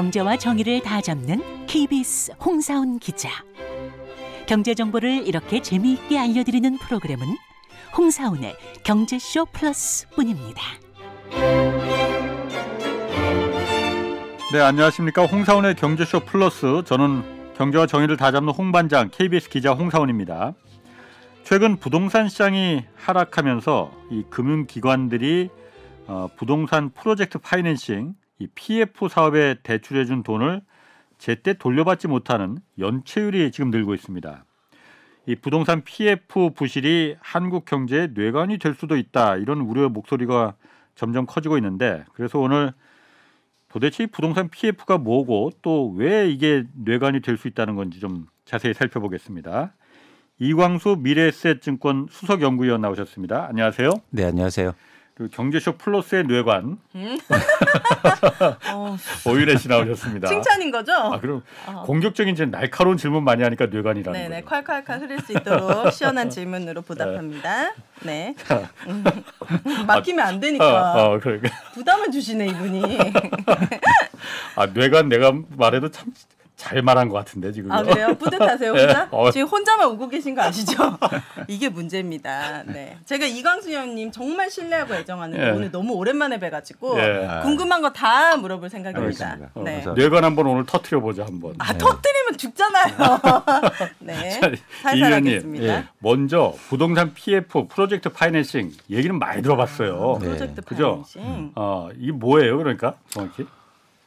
경제와 정의를 다 잡는 KBS 홍사훈 기자. 경제 정보를 이렇게 재미있게 알려드리는 프로그램은 홍사훈의 경제쇼 플러스뿐입니다. 네, 안녕하십니까. 홍사원의 경제쇼 플러스. 저는 경제와 정의를 다 잡는 홍반장 KBS 기자 홍사원입니다. 최근 부동산 시장이 하락하면서 이 금융기관들이 어, 부동산 프로젝트 파이낸싱, 이 PF 사업에 대출해 준 돈을 제때 돌려받지 못하는 연체율이 지금 늘고 있습니다. 이 부동산 PF 부실이 한국 경제의 뇌관이 될 수도 있다 이런 우려 목소리가 점점 커지고 있는데 그래서 오늘 도대체 이 부동산 PF가 뭐고 또 왜 이게 뇌관이 될 수 있다는 건지 좀 자세히 살펴보겠습니다. 이광수 미래에셋증권 수석 연구위원 나오셨습니다. 안녕하세요. 네, 안녕하세요. 그리고 경제쇼 플러스의 뇌관 어, 오유래 씨 나오셨습니다. 칭찬인 거죠? 아 그럼 어. 공격적인 제 날카로운 질문 많이 하니까 뇌관이라는 네네 거예요. 콸콸콸 흐릴 수 있도록 시원한 질문으로 보답합니다. 네. 음. 막히면 안 되니까 어, 어, 그러니까 부담을 주시네 이분이. 아 뇌관 내가 말해도 참 잘 말한 것 같은데 지금. 아 그래요? 뿌듯하세요 혼자? 네. 어. 지금 혼자만 오고 계신 거 아시죠? 이게 문제입니다. 네. 제가 이광수 형님 정말 신뢰하고 애정하는데 예. 오늘 너무 오랜만에 뵈가지고 예. 궁금한 거 다 물어볼 생각입니다. 알겠습니다. 어, 네. 그래서- 뇌관 한번 오늘 터트려 보자 한번. 아 터뜨리면 죽잖아요. 네. 살살 이 의원님, 하겠습니다. 예, 먼저 부동산 PF 프로젝트 파이낸싱 얘기는 많이 들어봤어요. 네. 프로젝트 그죠? 파이낸싱. 어, 이게 뭐예요, 그러니까 정확히?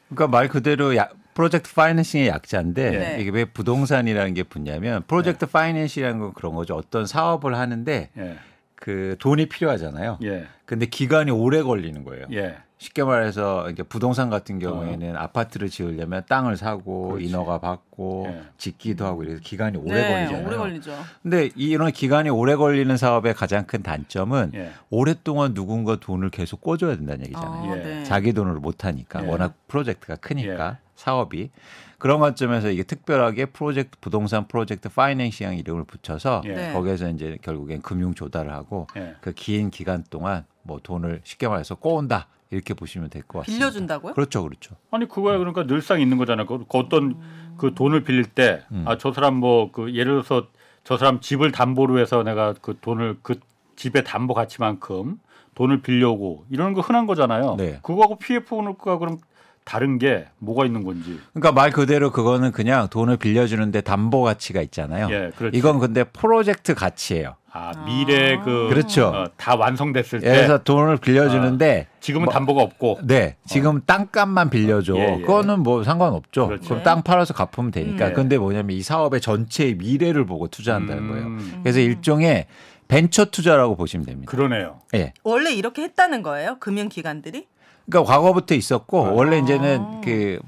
그러니까 말 그대로 야, 프로젝트 파이낸싱의 약자인데 네. 이게 왜 부동산이라는 게 붙냐면 프로젝트 파이낸싱이라는 건 그런 거죠. 어떤 사업을 하는데 예, 그 돈이 필요하잖아요. 예, 근데 기간이 오래 걸리는 거예요. 예, 쉽게 말해서 이제 부동산 같은 경우에는 아파트를 지으려면 땅을 사고 그렇지. 인허가 받고 예. 짓기도 하고 이래서 기간이 오래 네, 걸리잖아요. 오래 걸리죠. 근데 이런 기간이 오래 걸리는 사업의 가장 큰 단점은 예. 오랫동안 누군가 돈을 계속 꿔줘야 된다는 얘기잖아요. 아, 예. 네. 자기 돈으로 못 하니까 예. 워낙 프로젝트가 크니까 예. 사업이 그런 관점에서 이게 특별하게 프로젝트 부동산 프로젝트 파이낸싱 이름을 붙여서 예. 네. 거기에서 이제 결국엔 금융 조달을 하고 예. 그긴 기간 동안 뭐 돈을 쉽게 말해서 꼬운다 이렇게 보시면 될 것 같습니다. 빌려준다고요? 그렇죠, 그렇죠. 아니 그거야 그러니까 늘상 있는 거잖아요. 그, 그 어떤 그 돈을 빌릴 때, 음. 아저 사람 뭐 그 예를 들어서 저 사람 집을 담보로 해서 내가 그 돈을 그 집의 담보 가치만큼 돈을 빌려오고 이러는 거 흔한 거잖아요. 네. 그거하고 PF가 그럼 다른 게 뭐가 있는 건지. 그러니까 말 그대로 그거는 그냥 돈을 빌려주는데 담보 가치가 있잖아요. 예, 그렇죠. 이건 근데 프로젝트 가치예요. 아 미래 그 그렇죠. 어, 다 완성됐을 때 그래서 돈을 빌려주는데 지금은 뭐- 담보가 없고 네, 지금 땅값만 빌려줘. 어. 예, 예. 그거는 뭐 상관없죠. 그렇죠. 그럼 땅 팔아서 갚으면 되니까. 음. 근데 뭐냐면 이 사업의 전체의 미래를 보고 투자한다는 거예요. 음, 그래서 일종의 벤처 투자라고 보시면 됩니다. 그러네요. 예. 원래 이렇게 했다는 거예요? 금융기관들이? 그러니까 과거부터 있었고 아. 원래 이제는 그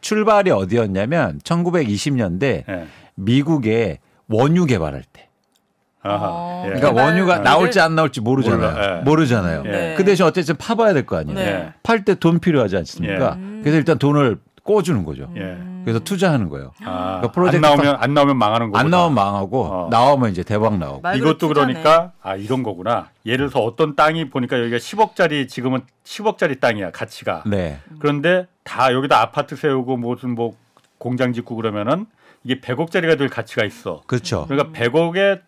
출발이 어디였냐면 1920년대 예. 미국의 원유 개발할 때. 아하. 어. 예. 그러니까 원유가 네. 나올지 안 나올지 모르잖아요. 몰라, 예. 모르잖아요. 예. 그 대신 어쨌든 파봐야 될 거 아니에요. 네. 예. 팔때 돈 필요하지 않습니까? 음. 그래서 일단 돈을 꿔주는 거죠. 예. 그래서 투자하는 거예요. 아, 그러니까 프로젝트 안 나오면 안 나오면 망하는 거고. 안 나오면 망하고 어. 나오면 이제 대박 나오고. 이것도 투자네. 그러니까 아 이런 거구나. 예를 들어서 어떤 땅이 보니까 여기가 10억짜리 지금은 10억짜리 땅이야 가치가. 네. 그런데 다 여기다 아파트 세우고 무슨 뭐 공장 짓고 그러면은 이게 100억짜리가 될 가치가 있어. 그렇죠. 그러니까 100억의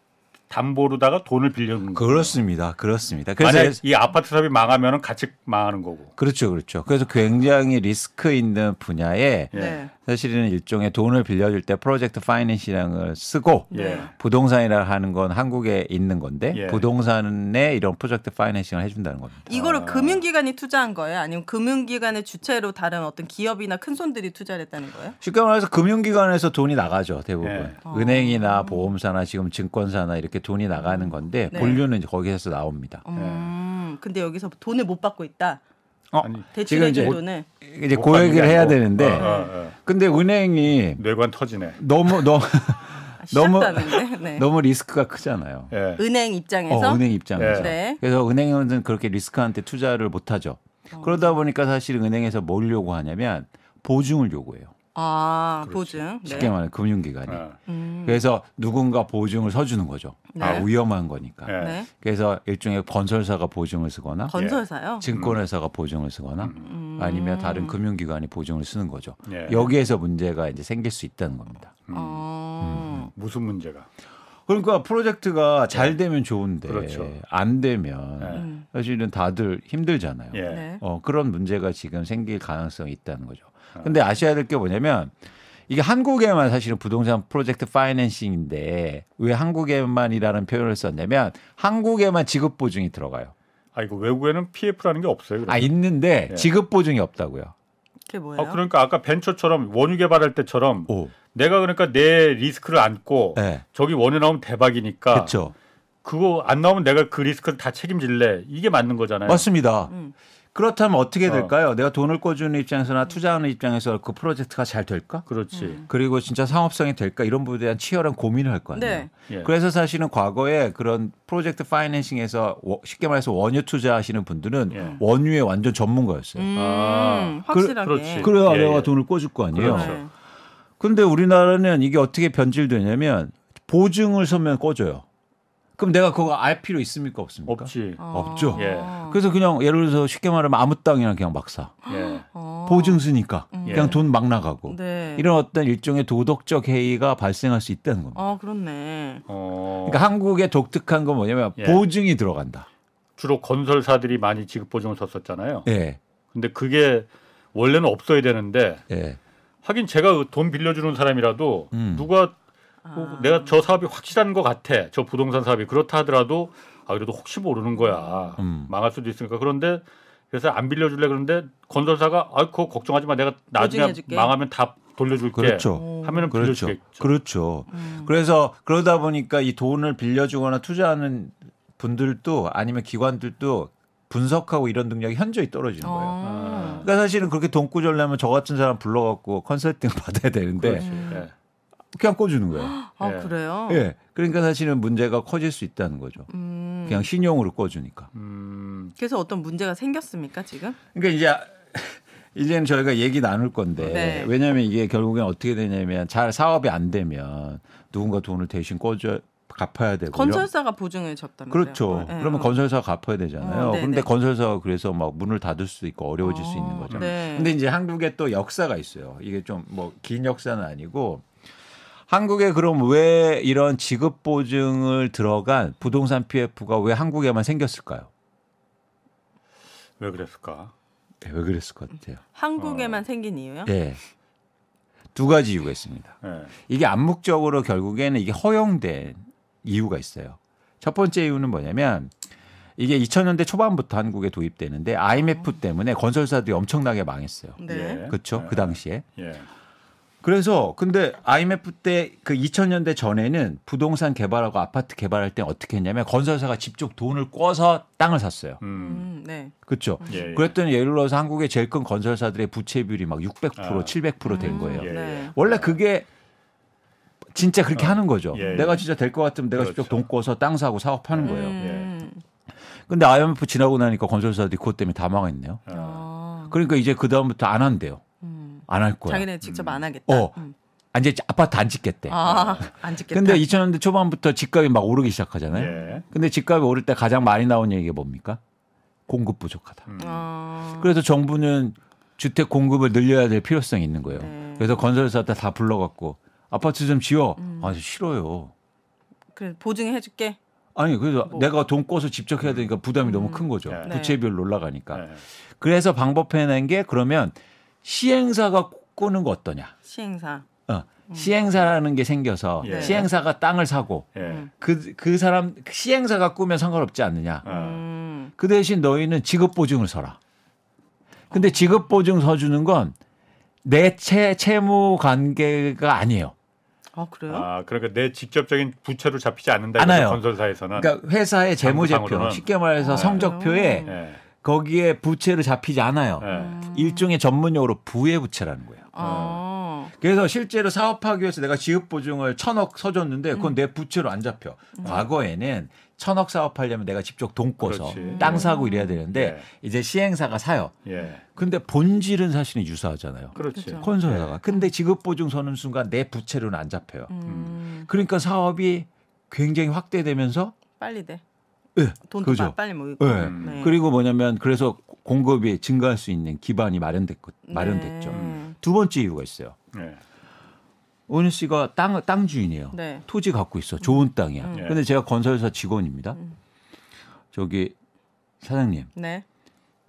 담보로다가 돈을 빌려주는 거. 그렇습니다. 그렇습니다. 그래서 만약 이 아파트 사업이 망하면은 같이 망하는 거고. 그렇죠. 그렇죠. 그래서 굉장히 리스크 있는 분야에 예. 네. 사실은 일종의 돈을 빌려줄 때 프로젝트 파이낸싱이라는 걸 쓰고 예. 부동산이라 하는 건 한국에 있는 건데 예. 부동산에 이런 프로젝트 파이낸싱을 해준다는 겁니다. 이거를 아. 금융기관이 투자한 거예요? 아니면 금융기관의 주체로 다른 어떤 기업이나 큰 손들이 투자를 했다는 거예요? 쉽게 말해서 금융기관에서 돈이 나가죠 대부분 예. 은행이나 보험사나 지금 증권사나 이렇게 돈이 나가는 건데 네. 본류는 이제 거기에서 나옵니다. 음, 근데 여기서 돈을 못 받고 있다. 어, 아니, 지금 이제 돈을. 이제 게 해야. 되는데 어, 어, 어. 근데 은행이 뇌관 터지네. 너무 너무 아, 너무- 하는데. 네. 너무 리스크가 크잖아요. 예. 은행 입장에서. 어, 은행 입장에서. 네. 그래서 은행은 그렇게 리스크한테 투자를 못 하죠. 어. 그러다 보니까 사실 은행에서 뭘 요구하냐면 보증을 요구해요. 아 그렇지. 보증. 쉽게 말하면 금융기관이. 예. 음. 그래서 누군가 보증을 서주는 거죠. 네. 아, 위험한 거니까. 예. 네. 그래서 일종의 건설사가 보증을 쓰거나 건설사요. 증권회사가 보증을 쓰거나 음. 아니면 다른 금융기관이 보증을 쓰는 거죠. 예. 여기에서 문제가 이제 생길 수 있다는 겁니다. 어. 무슨 문제가? 그러니까 프로젝트가 잘 되면 좋은데 그렇죠. 안 되면 네. 음. 사실은 다들 힘들잖아요. 예. 네. 어, 그런 문제가 지금 생길 가능성이 있다는 거죠. 아. 근데 아셔야 될 게 뭐냐면 이게 한국에만 사실은 부동산 프로젝트 파이낸싱인데 왜 한국에만이라는 표현을 썼냐면 한국에만 지급 보증이 들어가요. 아 이거 외국에는 PF라는 게 없어요. 아 그러면? 있는데 예. 지급 보증이 없다고요. 그게 뭐예요? 아, 그러니까 아까 벤처처럼 원유 개발할 때처럼 오, 내가 그러니까 내 리스크를 안고 네, 저기 원유 나오면 대박이니까 그렇죠. 그거 안 나오면 내가 그 리스크를 다 책임질래 이게 맞는 거잖아요. 맞습니다. 음. 그렇다면 어떻게 어. 될까요? 내가 돈을 꿔주는 입장에서나 투자하는 입장에서 그 프로젝트가 잘 될까? 그렇지. 음. 그리고 진짜 상업성이 될까? 이런 부분에 대한 치열한 고민을 할 거 아니에요. 네. 예. 그래서 사실은 과거에 그런 프로젝트 파이낸싱에서 워- 쉽게 말해서 원유 투자하시는 분들은 예. 원유의 완전 전문가였어요. 음, 아, 확실하게. 그 렇지. 그래야 예, 내가 예. 돈을 꿔줄 거 아니에요. 그렇죠. 네. 근데 우리나라는 이게 어떻게 변질되냐면 보증을 서면 꺼줘요. 그럼 내가 그거 알 필요 있습니까 없습니까? 없지. 어. 없죠. 예. 그래서 그냥 예를 들어서 쉽게 말하면 아무 땅이나 그냥 막 사. 예. 어. 보증 쓰니까 예. 그냥 돈 막 나가고 네. 이런 어떤 일종의 도덕적 해이가 발생할 수 있다는 겁니다. 아 그렇네. 어, 그러니까 한국의 독특한 건 뭐냐면 예. 보증이 들어간다. 주로 건설사들이 많이 지급 보증을 썼었잖아요. 예, 근데 그게 원래는 없어야 되는데 예. 하긴 제가 돈 빌려주는 사람이라도 음. 누가 아. 뭐 내가 저 사업이 확실한 것 같아. 저 부동산 사업이 그렇다 하더라도 아 그래도 혹시 모르는 거야. 음. 망할 수도 있으니까 그런데 그래서 안 빌려줄래 그런데 건설사가 아 그거 걱정하지 마. 내가 나중에 보증해줄게. 망하면 다 돌려줄게. 그렇죠. 오. 하면은 그렇죠. 빌려주겠죠. 그렇죠. 음. 그래서 그러다 보니까 이 돈을 빌려주거나 투자하는 분들도 아니면 기관들도 분석하고 이런 능력이 현저히 떨어지는 거예요. 어. 그러니까 사실은 그렇게 돈 꾸려려면 저 같은 사람 불러갖고 컨설팅 받아야 되는데 그렇지. 그냥 꿔주는 거예요. 아 예. 그래요? 예. 그러니까 사실은 문제가 커질 수 있다는 거죠. 음. 그냥 신용으로 꿔주니까. 음, 그래서 어떤 문제가 생겼습니까 지금? 그러니까 이제 이제는 저희가 얘기 나눌 건데 네. 왜냐하면 이게 결국엔 어떻게 되냐면 잘 사업이 안 되면 누군가 돈을 대신 꿔줘 갚아야 되고 건설사가 보증을 졌다면서요? 그렇죠. 네. 그러면 건설사가 갚아야 되잖아요. 어, 네, 근데 네. 건설사가 그래서 막 문을 닫을 수도 있고 어려워질 수 있는 거죠. 네. 근데 이제 한국에 또 역사가 있어요. 이게 좀 뭐 긴 역사는 아니고 한국에 그럼 왜 이런 지급 보증을 들어간 부동산 PF가 왜 한국에만 생겼을까요? 왜 그랬을까? 네, 왜 그랬을 것 같아요? 한국에만 생긴 이유요? 예. 두 가지 이유가 있습니다. 예. 이게 암묵적으로 결국에는 이게 허용된 이유가 있어요. 첫 번째 이유는 뭐냐면 이게 2000년대 초반부터 한국에 도입되는데 IMF 때문에 건설사들이 엄청나게 망했어요. 네. 예. 그렇죠? 예. 그 당시에. 예. 그래서 근데 IMF 때 그 2000년대 전에는 부동산 개발하고 아파트 개발할 때 어떻게 했냐면 건설사가 직접 돈을 꿔서 땅을 샀어요. 음. 음, 네. 그렇죠? 예, 예. 그랬더니 예를 들어서 한국의 제일 큰 건설사들의 부채 비율이 막 600%, 아. 700%된 음, 거예요. 예. 네. 원래 그게 진짜 그렇게 하는 거죠. 예, 예. 내가 진짜 될 것 같으면 내가 직접 그렇죠. 돈 꿔서 땅 사고 사업하는 거예요. 음. 근데 IMF 지나고 나니까 건설사들이 그것 때문에 다 망했네요. 아. 아. 그러니까 이제 그 다음부터 안 한대요. 음. 안할 거야. 자기네 직접 안 하겠다. 어. 음. 아, 이제 아파트 안 짓겠대. 아, 안 짓겠다. 근데 2000년대 초반부터 집값이 막 오르기 시작하잖아요. 예. 근데 집값이 오를 때 가장 많이 나온 얘기가 뭡니까? 공급 부족하다. 음. 아. 그래서 정부는 주택 공급을 늘려야 될 필요성이 있는 거예요. 네. 그래서 건설사들 다 불러갖고 아파트 좀 지어. 음. 아, 싫어요. 그래 보증해 줄게. 아니 그래서 뭐. 내가 돈 꿔서 직접 해야 되니까 부담이 너무 큰 거죠. 네. 부채비율 올라가니까. 예. 그래서 방법해낸 게 그러면 시행사가 꾸는 거 어떠냐? 시행사. 어, 시행사라는 게 생겨서 예. 시행사가 땅을 사고 예. 음. 그그 사람 시행사가 꾸면 상관없지 않느냐? 아. 음. 그 대신 너희는 직업 보증을 서라. 근데 직업 보증 서주는 건 내 채 채무 관계가 아니에요. 아 그래요? 아, 그러니까 내 직접적인 부채로 잡히지 않는다. 않아요. 건설사에서는. 그러니까 회사의 재무제표. 쉽게 말해서 아, 성적표에? 예. 거기에 부채를 잡히지 않아요. 예. 음. 일종의 전문 용어로 부의 부채라는 거예요. 아. 어. 그래서 실제로 사업하기 위해서 내가 지급 보증을 천억 서줬는데 그건 내 부채로 안 잡혀. 과거에는 천억 사업하려면 내가 직접 돈 꿔서 그렇지. 땅 사고 이래야 되는데 예. 이제 시행사가 사요. 예. 근데 본질은 사실은 유사하잖아요. 그렇지. 그렇죠. 건설사가. 근데 지급 보증 서는 순간 내 부채로는 안 잡혀요. 음. 그러니까 사업이 굉장히 확대되면서 빨리 돼. 예, 돈도 그죠. 빠- 빨리 모이고. 예. 음. 네. 그리고 뭐냐면 그래서 공급이 증가할 수 있는 기반이 마련됐고 마련됐죠. 네. 두 번째 이유가 있어요. 예. 오은 씨가 땅, 땅 주인이에요. 네. 토지 갖고 있어. 좋은 땅이야. 음. 근데 제가 건설사 직원입니다. 저기 사장님, 네.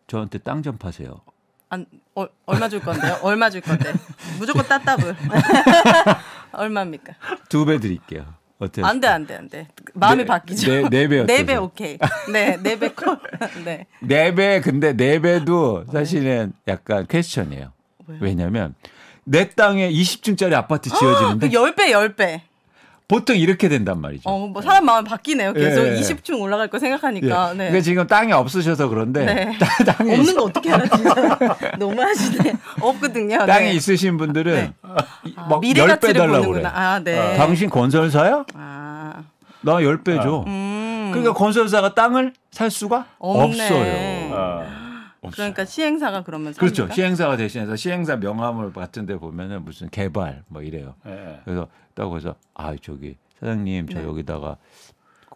저한테 땅 좀 파세요. 안, 어, 얼마 줄 건데요? 얼마 줄 건데? 무조건 따따블. 얼마입니까? 두 배 드릴게요. 어때요? 안 돼, 안 돼, 안 돼. 마음이 네, 바뀌죠. 네, 네배네배 어떠세요? 오케이. 네, 네배 콜. 네. 네 배, 근데 네 배도 사실은 약간 퀘스천이에요. 왜냐면 내 땅에 20층짜리 아파트 지어지는데 그 10배, 10배. 보통 이렇게 된단 말이죠. 어, 뭐 사람 마음이 바뀌네요. 계속 예, 예. 20층 올라갈 거 예. 생각하니까. 네. 그러니까 지금 땅이 없으셔서 그런데 네. 땅이 없는 거 어떻게 알아, 진짜. 너무 하시네. 없거든요. 땅이 네. 있으신 분들은 네. 이- 아, 막 미래 10배 가치를 달라고 그래. 보는구나. 아, 네. 당신 건설사야? 아. 나 10배 줘. 음. 그러니까 건설사가 땅을 살 수가 없네. 없어요. 아, 없어요. 그러니까 시행사가 그러면 그렇죠. 삽니까? 시행사가 대신해서 시행사 명함을 같은 데 보면은 무슨 개발 뭐 이래요. 예. 그래서 딱 그래서 아 저기 사장님 저 네. 여기다가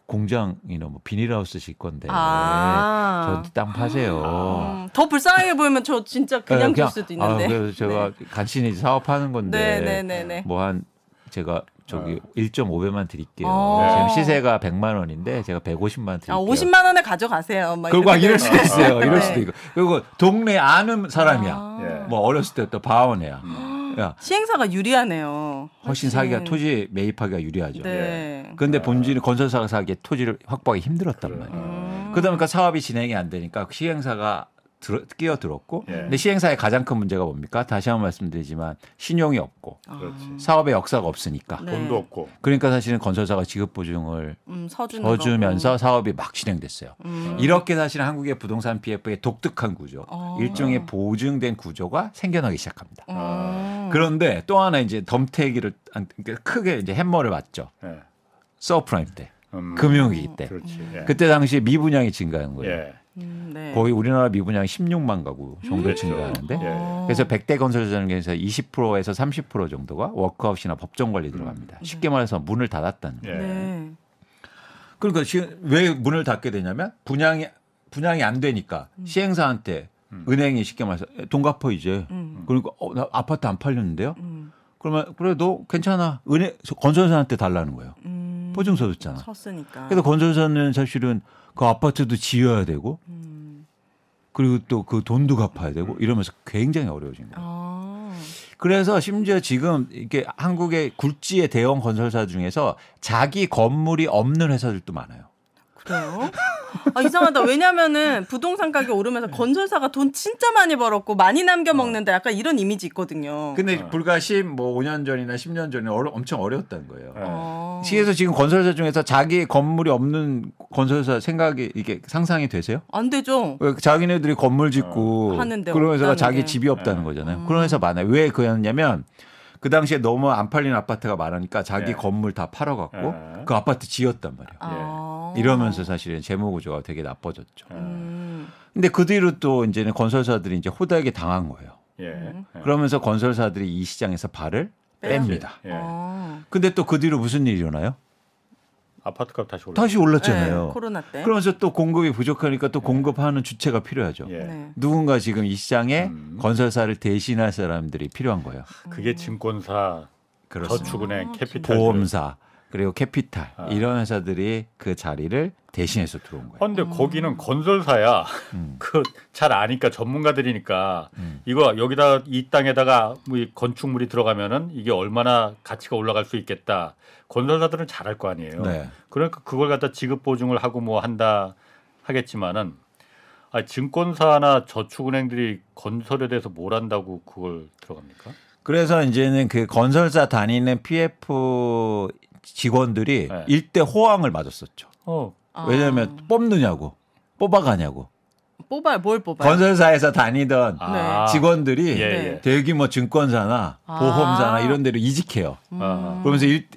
공장이나 뭐 비닐하우스 실 건데 아. 저땅 파세요. 음, 더 불쌍하게 보이면 저 진짜 그냥 네, 줄 수도 있는데. 아, 그래서 제가 간신히 사업하는 건데 네, 네, 네, 네. 뭐한 제가 저기 어. 1.5배만 드릴게요. 어. 지금 시세가 100만 원인데 제가 150만 드릴게요. 아, 50만 원에 가져가세요. 막 그리고 이럴. 수도 있어요. 이럴 네. 수도 있고. 그리고 동네 아는 사람이야. 아. 예. 뭐 어렸을 때부터 바원이야. 야 시행사가 유리하네요. 훨씬 사기가 토지 매입하기가 유리하죠. 네. 근데 본질은 건설사가 사기에 토지를 확보하기 힘들었단. 말이에요. 음. 그러다 보니까 사업이 진행이 안 되니까 시행사가 들어, 끼어들었고 예. 근데 시행사의 가장 큰 문제가 뭡니까? 다시 한번 말씀드리지만 신용이 없고 그렇지. 사업의 역사가 없으니까 네. 돈도 없고. 그러니까 사실은 건설사가 지급 보증을 음, 거고. 사업이 막 진행됐어요. 음. 이렇게 사실은 한국의 부동산 PF의 독특한 구조, 어. 일종의 보증된 구조가 생겨나기 시작합니다. 음. 그런데 또 하나 이제 덤태기를 안- 그러니까 크게 이제 해머를 맞죠. 예. 서브프라임 때, 음. 금융위기 때. 그렇지. 예. 그때 당시 미분양이 증가한 거예요. 예. 음, 네. 거의 우리나라 미분양이 16만 가구 정도 그렇죠. 증가하는데 예. 어. 그래서 100대 건설 중에서 20%에서 30% 정도가 워크아웃이나 법정 관리 들어갑니다. 쉽게 말해서 문을 닫았다는 거예요. 예. 네. 그러니까 지금 왜 문을 닫게 되냐면 분양이 분양이 안 되니까 시행사한테 은행이 쉽게 말해서 돈 갚아 이제. 음. 그러니까 어, 나 아파트 안 팔렸는데요. 음. 그러면 그래도 괜찮아. 은행 건설사한테 달라는 거예요. 음. 보증서 줬잖아. 섰으니까. 그래서 건설사는 사실은 그 아파트도 지어야 되고 음. 그리고 또 그 돈도 갚아야 되고 이러면서 굉장히 어려워진 거예요. 아. 그래서 심지어 지금 이게 한국의 굴지의 대형 건설사 중에서 자기 건물이 없는 회사들도 많아요. 그래요? 아, 이상하다. 왜냐면은 부동산 가격 오르면서 건설사가 돈 진짜 많이 벌었고 많이 남겨 먹는다. 약간 이런 이미지 있거든요. 근데 불과 10, 뭐 5년 전이나 10년 전에 어려, 엄청 어려웠다는 거예요. 예. 어. 시에서 지금 건설사 중에서 자기 건물이 없는 건설사 생각이 이게 상상이 되세요? 안 되죠. 왜 자기네들이 건물 짓고 어, 하는데 그런 회사가 없다는 자기 게. 집이 없다는 거잖아요. 음. 그런 회사 많아요. 왜 그랬냐면 그 당시에 너무 안 팔리는 아파트가 많으니까 자기 예. 건물 다 팔아갖고 예. 그 아파트 지었단 말이에요. 아. 이러면서 사실은 재무 구조가 되게 나빠졌죠. 음. 근데 그 뒤로 또 이제는 건설사들이 이제 호되게 당한 거예요. 예. 음. 예. 그러면서 건설사들이 이 시장에서 발을? 뺍니다. 예. 아. 근데 또 그 뒤로 무슨 일이 일어나요? 아파트값 다시 올라. 다시 올랐잖아요. 네, 코로나 때. 그러면서 또 공급이 부족하니까 또 공급하는 주체가 필요하죠. 예. 네. 누군가 지금 이 시장에 음. 건설사를 대신할 사람들이 필요한 거예요. 그게 증권사, 그렇습니다. 저축은행, 아, 캐피탈. 보험사 그리고 캐피탈 아. 이런 회사들이 그 자리를 대신해서 들어온 거예요. 근데 음. 거기는 건설사야. 음. 그잘 아니까 전문가들이니까 음. 이거 여기다 이 땅에다가 뭐 이 건축물이 들어가면은 이게 얼마나 가치가 올라갈 수 있겠다. 건설사들은 잘할 거 아니에요. 네. 그러니까 그걸 갖다 지급 보증을 하고 뭐 한다 하겠지만은 아 증권사나 저축은행들이 건설에 대해서 뭘 한다고 그걸 들어갑니까? 그래서 이제는 그 건설사 다니는 PF 직원들이 네. 일대 호황을 맞았었죠. 어, 아. 왜냐하면 뽑느냐고 뽑아가냐고 뽑아요. 뭘 뽑아요? 건설사에서 다니던 아. 직원들이 예, 네. 예. 대규모 증권사나 아. 보험사나 이런 데로 이직해요. 아. 그러면서 일,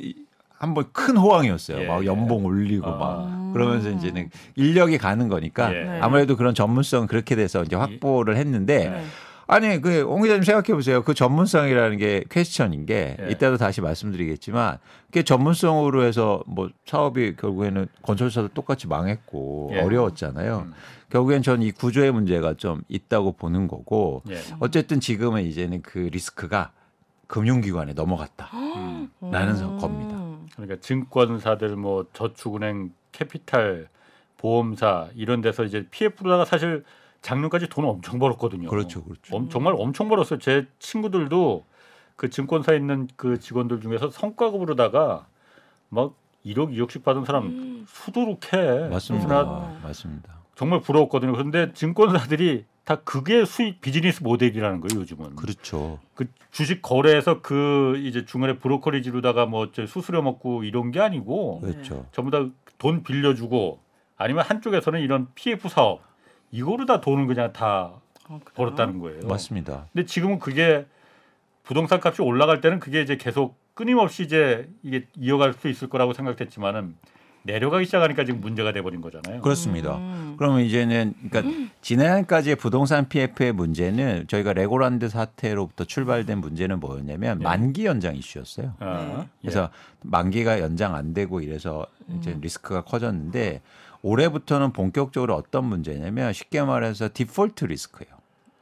한번 큰 호황이었어요. 예, 막 예. 연봉 올리고 아. 막 그러면서 이제는 인력이 가는 거니까 예. 네. 아무래도 그런 전문성 그렇게 돼서 이제 확보를 했는데 네. 아니 그옹 기자님 생각해 보세요. 그 전문성이라는 게 question인 게 예. 이따도 다시 말씀드리겠지만 그게 전문성으로 해서 뭐 사업이 결국에는 건설사도 똑같이 망했고 예. 어려웠잖아요. 음. 결국엔 전 이 구조의 문제가 좀 있다고 보는 거고 예. 어쨌든 지금은 이제는 그 리스크가 금융기관에 넘어갔다. 음. 라는 음. 겁니다. 그러니까 증권사들 뭐 저축은행 캐피탈 보험사 이런 데서 이제 PF로다가 사실 작년까지 돈 엄청 벌었거든요. 그렇죠, 그렇죠. 엄, 정말 엄청 벌었어요. 제 친구들도 그 증권사에 있는 그 직원들 중에서 성과급으로다가 막 1억, 2억씩 받은 사람 음. 수두룩해. 맞습니다. 어. 맞습니다. 정말 부러웠거든요. 그런데 증권사들이 다 그게 수익 비즈니스 모델이라는 거예요. 요즘은. 그렇죠. 그 주식 거래해서 그 이제 중간에 브로커리지로다가 뭐저 수수료 먹고 이런 게 아니고 네. 그렇죠. 전부 다 돈 빌려주고 아니면 한쪽에서는 이런 PF 사업 이거로 다 돈을 그냥 다 어, 그래요? 벌었다는 거예요. 맞습니다. 근데 지금은 그게 부동산 값이 올라갈 때는 그게 이제 계속 끊임없이 이제 이게 이어갈 수 있을 거라고 생각했지만은 내려가기 시작하니까 지금 문제가 돼버린 거잖아요. 그렇습니다. 음. 그러면 이제는 그러니까 지난해까지의 부동산 PF의 문제는 저희가 레고란드 사태로부터 출발된 문제는 뭐였냐면 예. 만기 연장 이슈였어요. 아, 네. 예. 그래서 만기가 연장 안 되고 이래서 이제 음. 리스크가 커졌는데 올해부터는 본격적으로 어떤 문제냐면 쉽게 말해서 디폴트 리스크예요.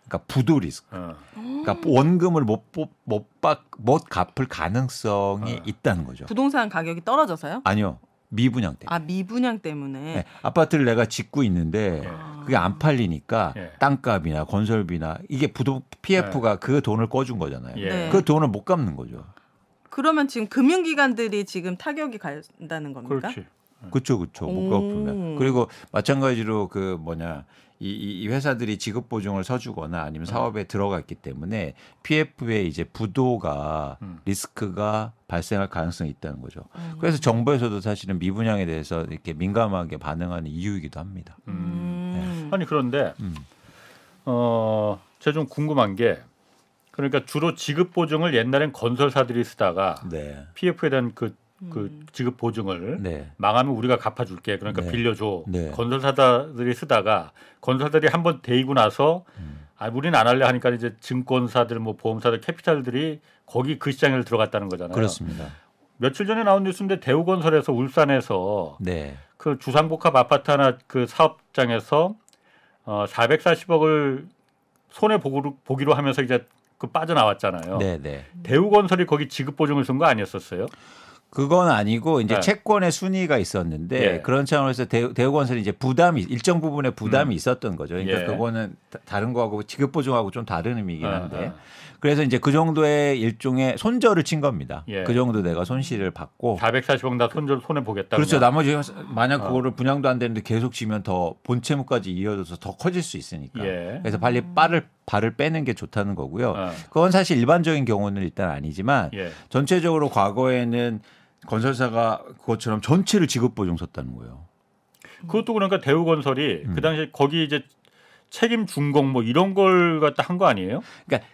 그러니까 부도 리스크. 어. 그러니까 원금을 못못못 갚을 가능성이 어. 있다는 거죠. 부동산 가격이 떨어져서요? 아니요. 미분양 때문에. 아 미분양 때문에. 네, 아파트를 내가 짓고 있는데 예. 그게 안 팔리니까 예. 땅값이나 건설비나 이게 부동 PF가 그 돈을 꿔준 거잖아요. 예. 네. 그 돈을 못 갚는 거죠. 그러면 지금 금융기관들이 지금 타격이 간다는 겁니까? 그렇지. 그렇죠, 그렇죠. 못 오. 갚으면 그리고 마찬가지로 그 뭐냐 이, 이, 이 회사들이 지급 보증을 서주거나 아니면 사업에 들어가 있기 때문에 PF의 이제 부도가 음. 리스크가 발생할 가능성이 있다는 거죠. 음. 그래서 정부에서도 사실은 미분양에 대해서 이렇게 민감하게 반응하는 이유이기도 합니다. 음. 음. 아니 그런데 음. 어, 제가 좀 궁금한 게 그러니까 주로 지급 보증을 옛날엔 건설사들이 쓰다가 네, PF에 대한 그, 그 음. 지급 보증을 네, 망하면 우리가 갚아줄게. 그러니까 네. 빌려줘. 네. 건설사들이 쓰다가 건설사들이 한 번 데이고 나서 음. 아 우리는 안 할래 하니까 이제 증권사들 뭐 보험사들 캐피탈들이 거기 그 시장에 들어갔다는 거잖아요. 그렇습니다. 며칠 전에 나온 뉴스인데 대우건설에서 울산에서 네, 그 주상복합 아파트 하나 그 사업장에서 어 440억을 손해 보기로, 보기로 하면서 이제 그 빠져나왔잖아요. 네, 네. 대우건설이 거기 지급 보증을 쓴 거 아니었었어요? 그건 아니고 이제 네. 채권의 순위가 있었는데 예. 그런 차원에서 대우, 대우건설이 이제 부담이 일정 부분의 부담이 있었던 거죠. 그러니까 예. 그거는 다- 다른 거하고 지급 보증하고 좀 다른 의미이긴 한데 아, 아. 그래서 이제 그 정도의 일종의 손절을 친 겁니다. 예. 그 정도 내가 손실을 받고 440억 다 손절 손해 보겠다. 그렇죠. 그냥. 나머지 만약 어. 그거를 분양도 안 되는데 계속 지면 더 본채무까지 이어져서 더 커질 수 있으니까. 예. 그래서 빨리 발을 발을 빼는 게 좋다는 거고요. 어, 그건 사실 일반적인 경우는 일단 아니지만 예. 전체적으로 과거에는 건설사가 그것처럼 전체를 지급 보증 섰다는 거예요. 그것도 그러니까 대우건설이 음. 그 당시에 거기 이제 책임 준공 뭐 이런 걸 갖다 한 거 아니에요? 그러니까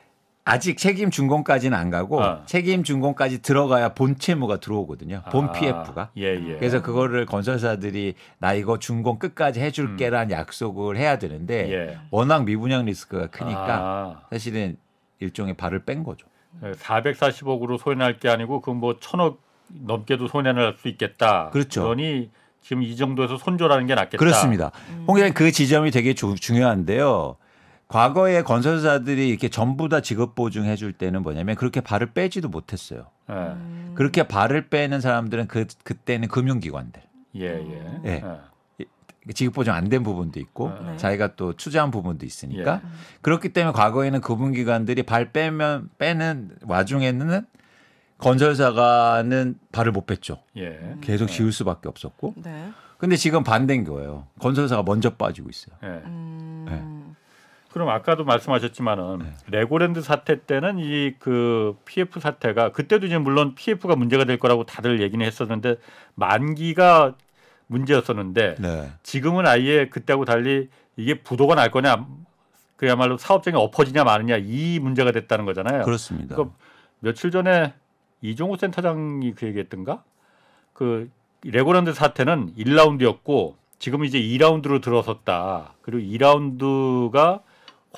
아직 책임 준공까지는 안 가고 아. 책임 준공까지 들어가야 본 채무가 들어오거든요. 본 아, PF가. 예, 예. 그래서 그거를 건설사들이 나 이거 준공 끝까지 해줄게라는 약속을 해야 되는데 음. 예. 워낙 미분양 리스크가 크니까 아, 사실은 일종의 발을 뺀 거죠. 440억으로 손해날 게 아니고 그 뭐 천억 넘게도 손해날 수 있겠다. 그렇죠. 그러니 지금 이 정도에서 손절하는 게 낫겠다. 그렇습니다. 홍 기자님 그 지점이 되게 주- 중요한데요. 과거에 건설사들이 이렇게 전부 다 지급 보증해 줄 때는 뭐냐면 그렇게 발을 빼지도 못했어요. 예, 음. 그렇게 발을 빼는 사람들은 그 그때는 금융기관들 예, 예. 예. 예. 지급 보증 안 된 부분도 있고 네. 자기가 또 투자한 부분도 있으니까 예. 그렇기 때문에 과거에는 금융기관들이 발 빼면 빼는 와중에는 건설사가는 발을 못 뺐죠. 예. 계속 지을 수밖에 없었고. 네. 근데 지금 반대인 거예요. 건설사가 먼저 빠지고 있어요. 예. 음. 그럼 아까도 말씀하셨지만은 네. 레고랜드 사태 때는 이 그 PF 사태가 그때도 이제 물론 PF가 문제가 될 거라고 다들 얘기는 했었는데 만기가 문제였었는데 네. 지금은 아예 그때하고 달리 이게 부도가 날 거냐 그야말로 사업장이 엎어지냐 마느냐 이 문제가 됐다는 거잖아요. 그렇습니다. 그러니까 며칠 전에 이종호 센터장이 그 얘기했던가 그 레고랜드 사태는 1라운드였고 지금 이제 2라운드로 들어섰다. 그리고 2라운드가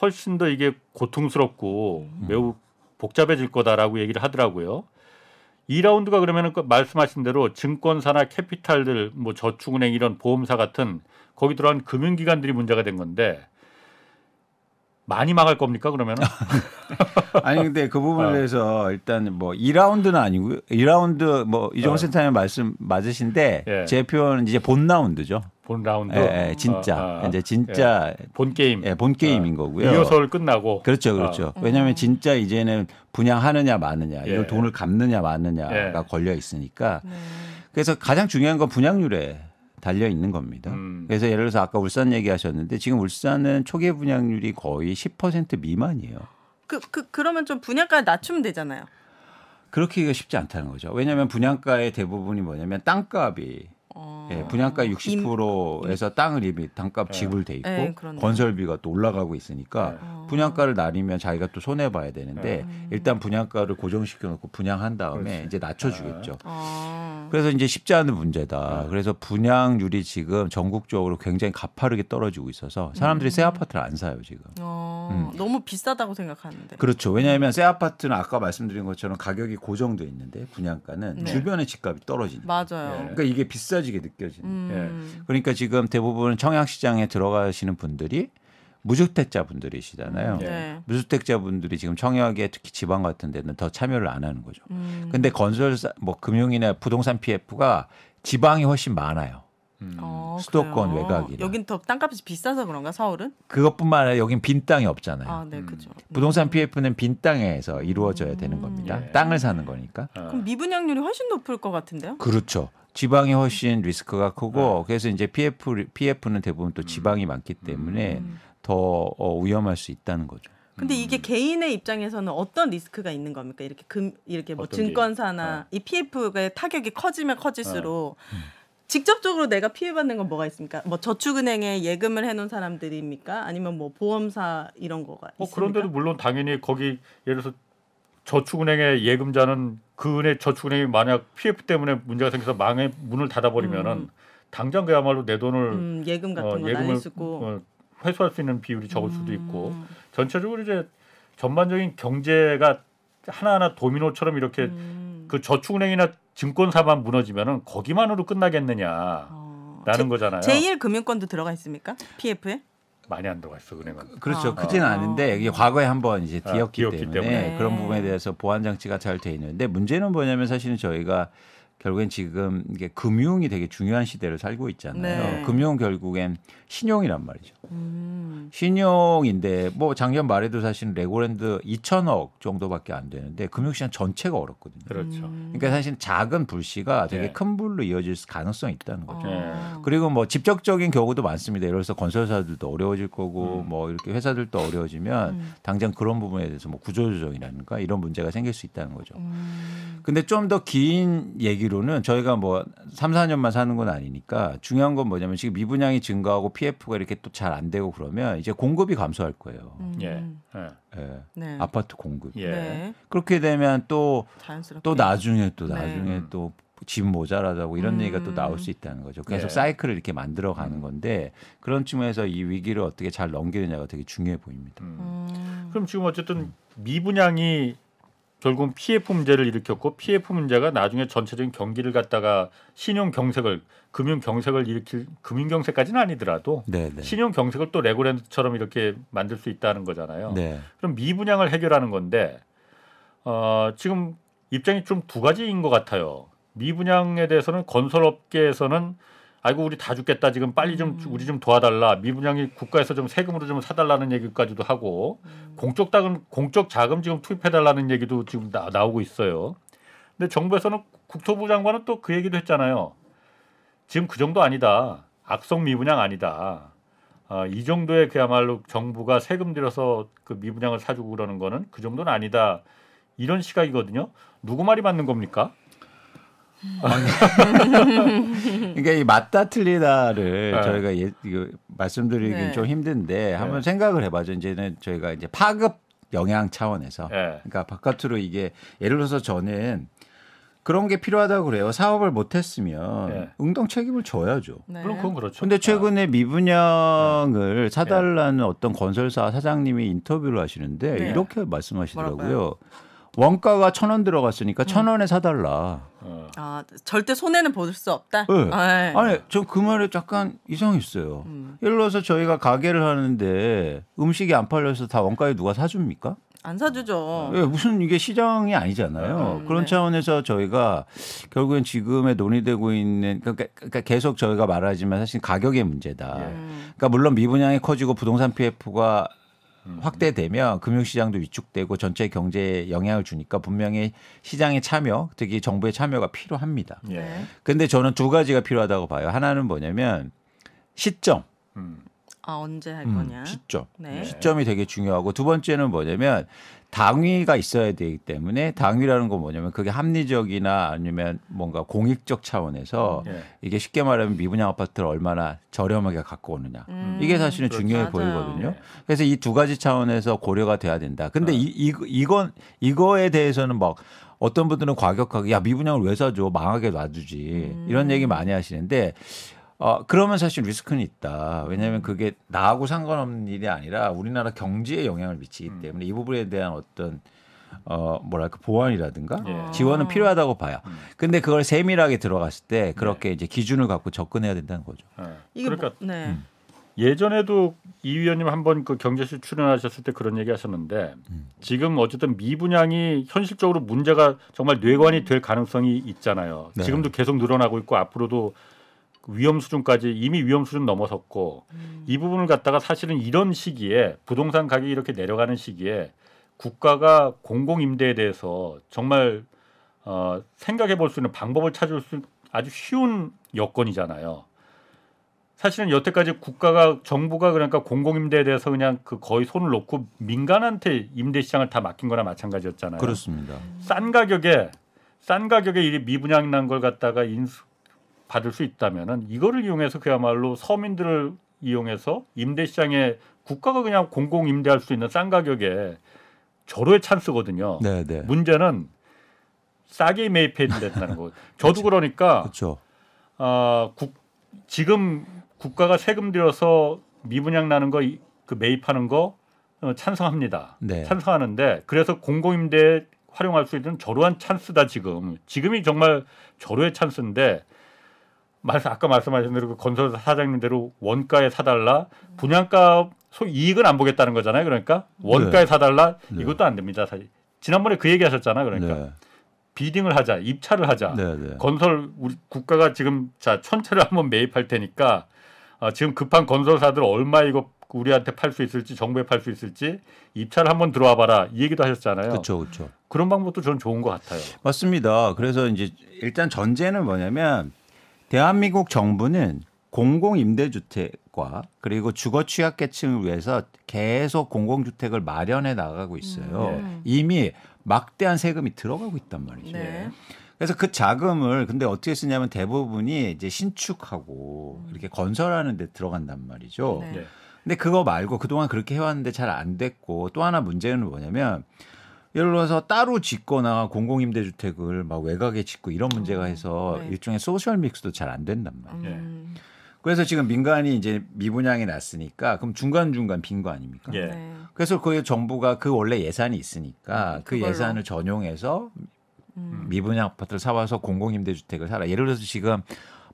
훨씬 더 이게 고통스럽고 매우 복잡해질 거다라고 얘기를 하더라고요. 2라운드가 그러면은 그 말씀하신 대로 증권사나 캐피탈들 뭐 저축은행 이런 보험사 같은 거기 들어간 금융기관들이 문제가 된 건데 많이 망할 겁니까 그러면은? 아니 근데 그 부분에 어. 대해서 일단 뭐 2라운드는 아니고요. 2라운드 뭐 이종호 어. 센터님 말씀 맞으신데 예. 제 표현은 이제 본 라운드죠. 본 라운드 예, 예, 진짜 어, 어. 이제 진짜 본 게임 예, 본 게임인 거고요. 리허설 끝나고 그렇죠, 그렇죠. 어. 왜냐하면 진짜 이제는 분양하느냐 마느냐, 예. 이걸 돈을 갚느냐 마느냐가 예. 걸려 있으니까. 네. 그래서 가장 중요한 건 분양률에 달려 있는 겁니다. 음. 그래서 예를 들어서 아까 울산 얘기하셨는데 지금 울산은 초기 분양률이 거의 10% 미만이에요. 그, 그 그러면 좀 분양가 낮추면 되잖아요. 그렇게 쉽지 않다는 거죠. 왜냐하면 분양가의 대부분이 뭐냐면 땅값이 어. 예, 분양가 60%에서 땅을 이미 땅값 지불돼 있고 네. 건설비가 또 올라가고 있으니까 네. 어. 분양가를 낮으면 자기가 또 손해 봐야 되는데 네. 일단 분양가를 고정시켜 놓고 분양한 다음에 그렇지. 이제 낮춰 주겠죠. 어. 그래서 이제 쉽지 않은 문제다. 네. 그래서 분양률이 지금 전국적으로 굉장히 가파르게 떨어지고 있어서 사람들이 새 아파트를 안 사요 지금. 어, 너무 비싸다고 생각하는데. 그렇죠. 왜냐하면 새 아파트는 아까 말씀드린 것처럼 가격이 고정돼 있는데 분양가는 네. 주변의 집값이 떨어지니까. 맞아요. 예. 그러니까 이게 비싸 지게 느껴지는. 음. 그러니까 지금 대부분 청약시장에 들어가시는 분들이 무주택자 분들이시잖아요. 예. 네. 무주택자 분들이 지금 청약에 특히 지방 같은 데는 더 참여를 안 하는 거죠. 음. 근데 건설사 뭐 금융이나 부동산 PF가 지방이 훨씬 많아요. 음. 어, 수도권 그래요? 외곽이라. 여긴 더 땅값이 비싸서 그런가 서울은? 그것뿐만 아니라 여긴 빈 땅이 없잖아요. 아, 네, 음. 그죠. 부동산 PF는 빈 땅에서 이루어져야 되는 겁니다. 예. 땅을 사는 거니까. 어. 그럼 미분양률이 훨씬 높을 것 같은데요? 그렇죠. 지방이 훨씬 리스크가 크고 그래서 이제 PF PF는 대부분 또 지방이 많기 때문에 음. 더 어, 위험할 수 있다는 거죠. 근데 이게 개인의 입장에서는 어떤 리스크가 있는 겁니까? 이렇게 금 이렇게 뭐? 증권사나 어. 이 PF의 타격이 커지면 커질수록 음. 직접적으로 내가 피해받는 건 뭐가 있습니까? 뭐 저축은행에 예금을 해놓은 사람들입니까? 아니면 뭐 보험사 이런 거가 뭐 있습니까? 그런데도 물론 당연히 거기 예를 들어서 저축은행의 예금자는 그 은행 저축은행이 만약 PF 때문에 문제가 생겨서 망해 문을 닫아버리면은 음. 당장 그야말로 내 돈을 음, 예금 같은 어, 수 있고 어, 회수할 수 있는 비율이 적을 수도 있고 음. 전체적으로 이제 전반적인 경제가 하나하나 도미노처럼 이렇게 음. 그 저축은행이나 증권사만 무너지면은 거기만으로 끝나겠느냐라는 어. 거잖아요. 제1 금융권도 들어가 있습니까? PF에? 많이 안 들어가 있어 은행은. 그렇죠. 아. 크지는 아. 않은데 이게 과거에 한번 이제 아, 뒤었기 뒤었기 때문에, 때문에. 그런 부분에 대해서 보안 장치가 잘 돼 있는데 문제는 뭐냐면 사실은 저희가 결국엔 지금 이게 금융이 되게 중요한 시대를 살고 있잖아요. 네. 금융 결국엔 신용이란 말이죠. 음. 신용인데 뭐 작년 말에도 사실 레고랜드 2천억 정도밖에 안 되는데 금융시장 전체가 어렵거든요. 그렇죠. 음. 그러니까 사실 작은 불씨가 되게 네. 큰 불로 이어질 가능성이 있다는 거죠. 어. 그리고 뭐 직접적인 경우도 많습니다. 예를 들어서 건설사들도 어려워질 거고 음. 뭐 이렇게 회사들도 어려워지면 음. 당장 그런 부분에 대해서 뭐 구조조정이라든가 이런 문제가 생길 수 있다는 거죠. 음. 근데 좀 더 긴 얘기로는 저희가 뭐 3, 4년만 사는 건 아니니까 중요한 건 뭐냐면 지금 미분양이 증가하고 PF가 이렇게 또 잘 안 되고 그러면 이제 공급이 감소할 거예요. 음. 예. 예. 예. 네. 아파트 공급. 예. 네. 그렇게 되면 또또 자연스럽게. 나중에 또 네. 나중에 또집 모자라다고 이런 음. 얘기가 또 나올 수 있다는 거죠. 계속 예. 사이클을 이렇게 만들어 가는 건데 그런 측면에서 이 위기를 어떻게 잘 넘기느냐가 되게 중요해 보입니다. 음. 음. 그럼 지금 어쨌든 미분양이 결국 PF 문제를 일으켰고 PF 문제가 나중에 전체적인 경기를 갖다가 신용 경색을 금융 경색을 일으킬 금융 경색까지는 아니더라도 네, 네. 신용 경색을 또 레고랜드처럼 이렇게 만들 수 있다는 거잖아요. 네. 그럼 미분양을 해결하는 건데 어, 지금 입장이 좀 두 가지인 것 같아요. 미분양에 대해서는 건설업계에서는 아이고 우리 다 죽겠다 지금 빨리 좀 음. 우리 좀 도와달라 미분양이 국가에서 좀 세금으로 좀 사달라는 얘기까지도 하고 음. 공적 자금 공적 자금 지금 투입해달라는 얘기도 지금 나, 나오고 있어요. 근데 정부에서는 국토부 장관은 또 그 얘기도 했잖아요. 지금 그 정도 아니다. 악성 미분양 아니다. 아, 이 정도의 그야말로 정부가 세금 들여서 그 미분양을 사주고 그러는 거는 그 정도는 아니다. 이런 시각이거든요. 누구 말이 맞는 겁니까? 그러니까 이 맞다 틀리다를 네. 저희가 예, 이거 말씀드리긴 네. 좀 힘든데 한번 생각을 해봐죠. 이제는 저희가 이제 파급 영향 차원에서 예. 그러니까 바깥으로 이게 예를 들어서 저는 그런 게 필요하다고 그래요. 사업을 못했으면 네. 응당 책임을 져야죠. 네. 물론 그건 그렇죠. 근데 최근에 미분양을 네. 사달라는 어떤 건설사 사장님이 인터뷰를 하시는데 네. 이렇게 말씀하시더라고요. 뭐라고요? 원가가 천 원 들어갔으니까 음. 천 원에 사달라. 어. 아 절대 손해는 볼 수 없다. 네. 아, 네. 아니, 저 그 말에 약간 이상했어요. 음. 예를 들어서 저희가 가게를 하는데 음식이 안 팔려서 다 원가에 누가 사줍니까? 안 사주죠. 예, 무슨 이게 시장이 아니잖아요. 음, 그런 네. 차원에서 저희가 결국엔 지금에 논의되고 있는 그러니까, 그러니까 계속 저희가 말하지만 사실 가격의 문제다. 예. 음. 그러니까 물론 미분양이 커지고 부동산 PF가 음. 확대되면 금융시장도 위축되고 전체 경제에 영향을 주니까 분명히 시장의 참여, 특히 정부의 참여가 필요합니다. 예. 네. 근데 저는 두 가지가 필요하다고 봐요. 하나는 뭐냐면 시점. 음. 아 언제 할 음, 거냐? 시점. 네. 시점이 되게 중요하고 두 번째는 뭐냐면 당위가 있어야 되기 때문에 당위라는 건 뭐냐면 그게 합리적이나 아니면 뭔가 공익적 차원에서 예. 이게 쉽게 말하면 미분양 아파트를 얼마나 저렴하게 갖고 오느냐. 음. 이게 사실은 그렇죠. 중요해 맞아요. 보이거든요. 예. 그래서 이 두 가지 차원에서 고려가 돼야 된다. 근데 어. 이, 이, 이건, 이거에 대해서는 막 어떤 분들은 과격하게 야, 미분양을 왜 사줘? 망하게 놔두지. 음. 이런 얘기 많이 하시는데 어, 그러면 사실 리스크는 있다. 왜냐하면 그게 나하고 상관없는 일이 아니라 우리나라 경제에 영향을 미치기 음. 때문에 이 부분에 대한 어떤 어, 뭐랄까 보완이라든가 예. 지원은 필요하다고 봐요. 음. 근데 그걸 세밀하게 들어갔을 때 그렇게 이제 기준을 갖고 접근해야 된다는 거죠. 예. 이게 그러니까 뭐, 네. 음. 예전에도 이 위원님 한번 그 경제실 출연하셨을 때 그런 얘기 하셨는데 음. 지금 어쨌든 미분양이 현실적으로 문제가 정말 뇌관이 될 가능성이 있잖아요. 네. 지금도 계속 늘어나고 있고 앞으로도 위험 수준까지 이미 위험 수준 넘어섰고 음. 이 부분을 갖다가 사실은 이런 시기에 부동산 가격이 이렇게 내려가는 시기에 국가가 공공 임대에 대해서 정말 어, 생각해 볼 수 있는 방법을 찾을 수 아주 쉬운 여건이잖아요. 사실은 여태까지 국가가 정부가 그러니까 공공 임대에 대해서 그냥 그 거의 손을 놓고 민간한테 임대 시장을 다 맡긴 거나 마찬가지였잖아요. 그렇습니다. 싼 가격에 싼 가격에 이 미분양 난 걸 갖다가 인수 받을 수 있다면은 이거를 이용해서 그야말로 서민들을 이용해서 임대 시장에 국가가 그냥 공공 임대할 수 있는 싼 가격에 절호의 찬스거든요. 네, 네. 문제는 싸게 매입해야 된다는 거. 저도 그러니까 그렇죠. 아, 국, 지금 국가가 세금 들여서 미분양 나는 거 그 매입하는 거 어, 찬성합니다. 네. 찬성하는데 그래서 공공임대 활용할 수 있는 저로한 찬스다 지금. 지금이 정말 저로의 찬스인데 말씀 아까 말씀하신 대로 그 건설 사장님대로 원가에 사달라 분양가 소 이익은 안 보겠다는 거잖아요. 그러니까 원가에 네. 사달라 네. 이것도 안 됩니다. 사실 지난번에 그 얘기하셨잖아요. 그러니까 네. 비딩을 하자, 입찰을 하자. 네, 네. 건설 우리 국가가 지금 자 천체를 한번 매입할 테니까 아, 지금 급한 건설사들 얼마 이거 우리한테 팔 수 있을지 정부에 팔 수 있을지 입찰 한번 들어와 봐라 이 얘기도 하셨잖아요. 그렇죠, 그렇죠. 그런 방법도 저는 좋은 것 같아요. 맞습니다. 그래서 이제 일단 전제는 뭐냐면 대한민국 정부는 공공 임대주택과 그리고 주거 취약계층을 위해서 계속 공공주택을 마련해 나가고 있어요. 음. 이미 막대한 세금이 들어가고 있단 말이죠. 네. 그래서 그 자금을 근데 어떻게 쓰냐면 대부분이 이제 신축하고 이렇게 건설하는 데 들어간단 말이죠. 네. 네. 근데 그거 말고 그동안 그렇게 해왔는데 잘 안 됐고 또 하나 문제는 뭐냐면 예를 들어서 따로 짓거나 공공임대주택을 막 외곽에 짓고 이런 문제가 해서 네. 일종의 소셜 믹스도 잘 안 된단 말이에요. 음. 그래서 지금 민간이 이제 미분양이 났으니까 그럼 중간 중간 빈 거 아닙니까? 예. 네. 그래서 그 정부가 그 원래 예산이 있으니까 그 그걸로. 예산을 전용해서 음. 미분양 아파트를 사와서 공공임대주택을 사라. 예를 들어서 지금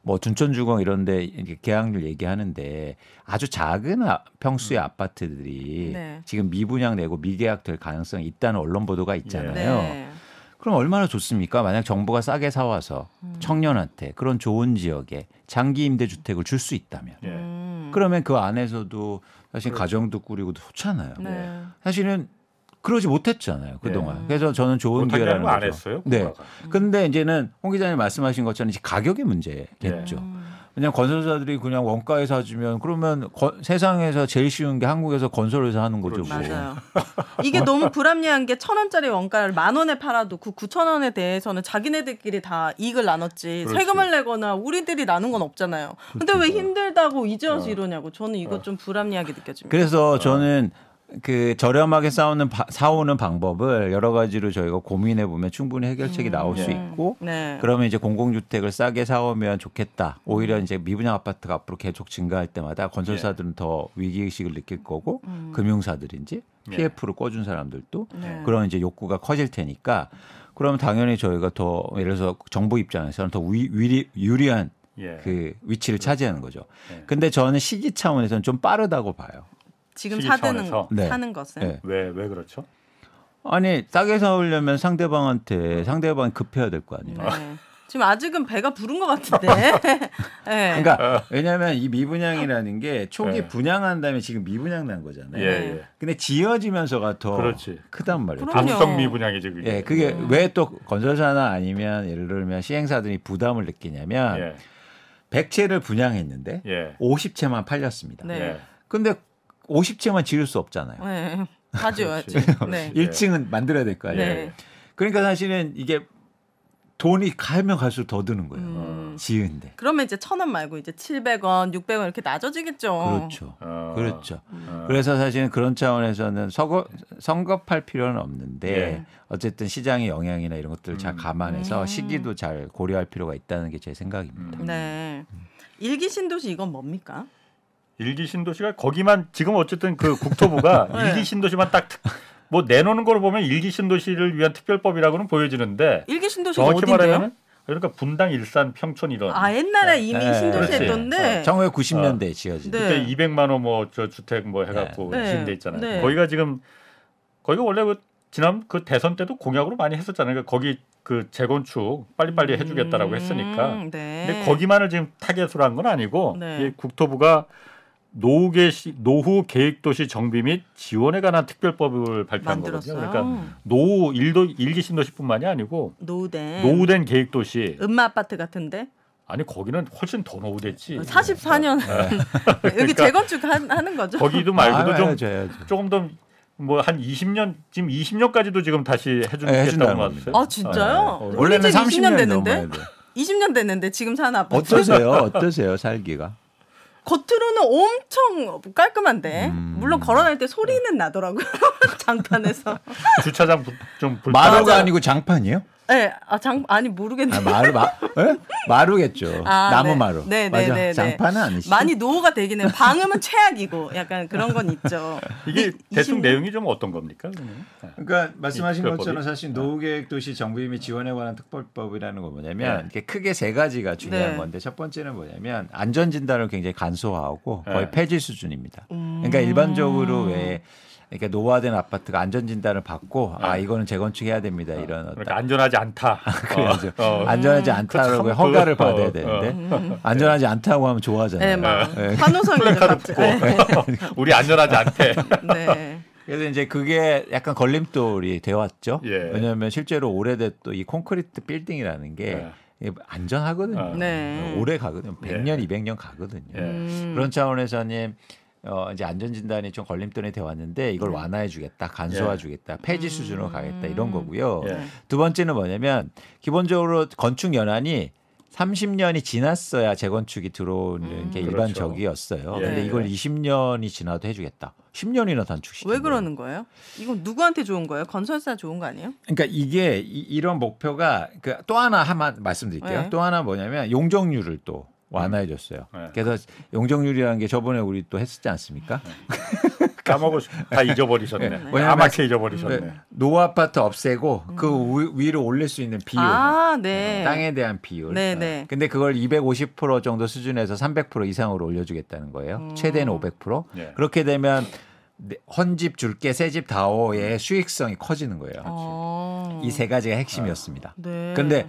뭐 둔촌주공 이런데 이렇게 계약률 얘기하는데 아주 작은 아- 평수의 아파트들이 네. 지금 미분양 내고 미계약될 가능성이 있다는 언론 보도가 있잖아요. 네. 그럼 얼마나 좋습니까? 만약 정부가 싸게 사와서 음. 청년한테 그런 좋은 지역에 장기 임대 주택을 줄 수 있다면 예. 음. 그러면 그 안에서도 사실 그렇죠. 가정도 꾸리고 좋잖아요. 네. 사실은 그러지 못했잖아요 그동안. 네. 그래서 저는 좋은 기회라는 거안 거죠. 했어요. 네. 국가가. 근데 이제는 홍 기자님 말씀하신 것처럼 이제 가격의 문제겠죠. 음. 왜냐면 건설사들이 그냥 원가에 사주면 그러면 거- 세상에서 제일 쉬운 게 한국에서 건설회사 하는 거죠. 뭐. 맞아요. 이게 너무 불합리한 게 천 원짜리 원가를 만 원에 팔아도 그 구천 원에 대해서는 자기네들끼리 다 이익을 나눴지 그렇지. 세금을 내거나 우리들이 나눈 건 없잖아요. 근데 왜 힘들다고 이제 와서 이러냐고 저는 이거 좀 불합리하게 느껴집니다. 그래서 저는 그 저렴하게 싸우는 바- 사오는 방법을 여러 가지로 저희가 고민해 보면 충분히 해결책이 나올 수 있고 네. 그러면 이제 공공주택을 싸게 사오면 좋겠다. 오히려 이제 미분양 아파트가 앞으로 계속 증가할 때마다 건설사들은 더 위기 의식을 느낄 거고 금융사들인지 예. PF를 꿔준 사람들도 네. 그런 이제 욕구가 커질 테니까 그러면 당연히 저희가 더 예를 들어서 정부 입장에서는 더 위, 위, 유리한 예. 그 위치를 차지하는 거죠. 네. 근데 저는 시기 차원에서는 좀 빠르다고 봐요. 지금 사드는. 네. 사는 것은 네. 왜왜 그렇죠? 아니 싸게 사오려면 상대방한테 상대방이 급해야 될 거 아니에요. 네. 지금 아직은 배가 부른 것 같은데. 네. 그러니까 왜냐하면 이 미분양이라는 게 초기 네. 분양한 다음에 지금 미분양 난 거잖아요. 예, 예. 근데 지어지면서가 더 그렇지. 크단 말이에요. 감성 미분양이지 그게. 예, 그게 왜또 건설사나 아니면 예를 들면 시행사들이 부담을 느끼냐면 예. 100채를 분양했는데 예. 50채만 팔렸습니다. 네. 예. 근데 50채만 지을 수 없잖아요. 네. 다 지어야지. 네. 1층은 만들어야 될 거 아니에요. 네. 그러니까 사실은 이게 돈이 가면 갈수록 더 드는 거예요. 음. 지은데. 그러면 이제 천 원 말고 이제 700원, 600원 이렇게 낮아지겠죠. 그렇죠. 어. 그렇죠. 어. 그래서 사실은 그런 차원에서는 서거, 성급할 필요는 없는데 예. 어쨌든 시장의 영향이나 이런 것들을 잘 감안해서 음. 시기도 잘 고려할 필요가 있다는 게 제 생각입니다. 음. 네. 일기 신도시 이건 뭡니까? 일기 신도시가 거기만 지금 어쨌든 그 국토부가 네. 일기 신도시만 딱 뭐 내놓는 걸 보면 일기 신도시를 위한 특별법이라고는 보여지는데 일기 신도시 정확히? 말하면 그러니까 분당, 일산, 평촌 이런 아 옛날에 이미 네. 신도시 그렇지. 했던데. 1990년대에 지어진. 네. 그때 200만 원 뭐 저 주택 뭐 해갖고 네. 지은 데 있잖아요. 네. 거기가 지금 거기가 원래 그 지난 그 대선 때도 공약으로 많이 했었잖아요. 그러니까 거기 그 재건축 빨리빨리 해주겠다라고 했으니까. 음, 네. 근데 거기만을 지금 타겟으로 한 건 아니고 네. 이 국토부가 노후 시 노후 계획 도시 정비 및 지원에 관한 특별법을 발표한 거거든요. 만들었어요. 그러니까 노후 일도 일기 신도시뿐만이 아니고 노후된 노후된 계획 도시 음마 아파트 같은데 아니 거기는 훨씬 더 노후됐지. 44년 여기 그러니까 재건축 하, 하는 거죠. 거기도 말고도 아, 좀 해야죠, 해야죠. 조금 더 뭐한 20년 지금 20년까지도 지금 다시 네, 해주겠다고 해준다는 나왔어요. 아 진짜요? 어, 우리 원래는 집 20년 30년 됐는데 넘어야 돼. 20년 됐는데 지금 사는 아파트 어떠세요? 어떠세요? 살기가? 겉으로는 엄청 깔끔한데 음. 물론 걸어날 때 소리는 나더라고요 장판에서. 주차장 부- 좀 불. 마루가. 아니고 장판이요? 네, 아 장 아니 모르겠네. 아, 마루 마, 에? 마루겠죠. 아, 나무 네. 마루. 네, 네, 맞아. 네, 네. 장판은 아니시죠? 많이 노후가 되긴 해요. 방음은 최악이고 약간 그런 건 있죠. 이게 이- 대충 20년 내용이 좀 어떤 겁니까? 그러면? 네. 그러니까 말씀하신? 것처럼 사실 노후계획 도시 정비 및 지원에 관한 특별법이라는 건 뭐냐면 네. 크게 세 가지가 중요한 네. 건데 첫 번째는 뭐냐면 안전 진단을 굉장히 간소화하고 거의 네. 폐지 수준입니다. 음. 그러니까 일반적으로 왜 이렇게 노화된 아파트가 안전 진단을 받고 아 네. 이거는 재건축해야 됩니다 이런 어떤 그러니까 안전하지 않다. 그래야죠. 어, 어. 안전하지 그 않다라고 참 허가를 그- 받아야 어, 되는데 안전하지 않다고 하면 네, 좋아하잖아요. 막 네. 환호성이 플래카드 갑자기. 붙고 우리 안전하지 않대. 네. 그래서 이제 그게 약간 걸림돌이 되었죠. 예. 왜냐하면 실제로 오래됐던 이 콘크리트 빌딩이라는 게 네. 이게 안전하거든요. 어. 네. 오래 가거든요. 예. 100년, 200년 가거든요. 예. 음. 그런 차원에서는 어, 이제 안전 진단이 좀 걸림돌이 돼 왔는데 이걸 완화해 주겠다, 간소화 예. 주겠다, 폐지 수준으로 가겠다 이런 거고요. 예. 두 번째는 뭐냐면 기본적으로 건축 연한이 30년이 지났어야 재건축이 들어오는 음. 게 그렇죠. 일반적이었어요. 예. 근데 이걸 20년이 지나도 해주겠다. 10년이나 단축시킨 왜. 그러는 거예요? 이건 누구한테 좋은 거예요? 건설사 좋은 거 아니에요? 그러니까 이게 이, 런 목표가 그 또 하나 한마 말씀드릴게요. 네. 또 하나 뭐냐면 용적률을 또 완화해 줬어요. 네. 그래서 용적률이라는 게 저번에 우리 또 했었지 않습니까? 까먹을 수- 다 잊어버리셨네. 네. 왜냐면- 아맣게 잊어버리셨네. 그노 아파트 없애고 그 위, 위로 올릴 수 있는 비율. 아, 네. 땅에 대한 비율. 네, 네. 근데 그걸 250% 정도 수준에서 300% 이상으로 올려주겠다는 거예요. 음. 최대는 500%. 예. 그렇게 되면 네, 헌집 줄게 새집 다오의 수익성이 커지는 거예요. 어. 이세 가지가 핵심이었습니다. 네. 근데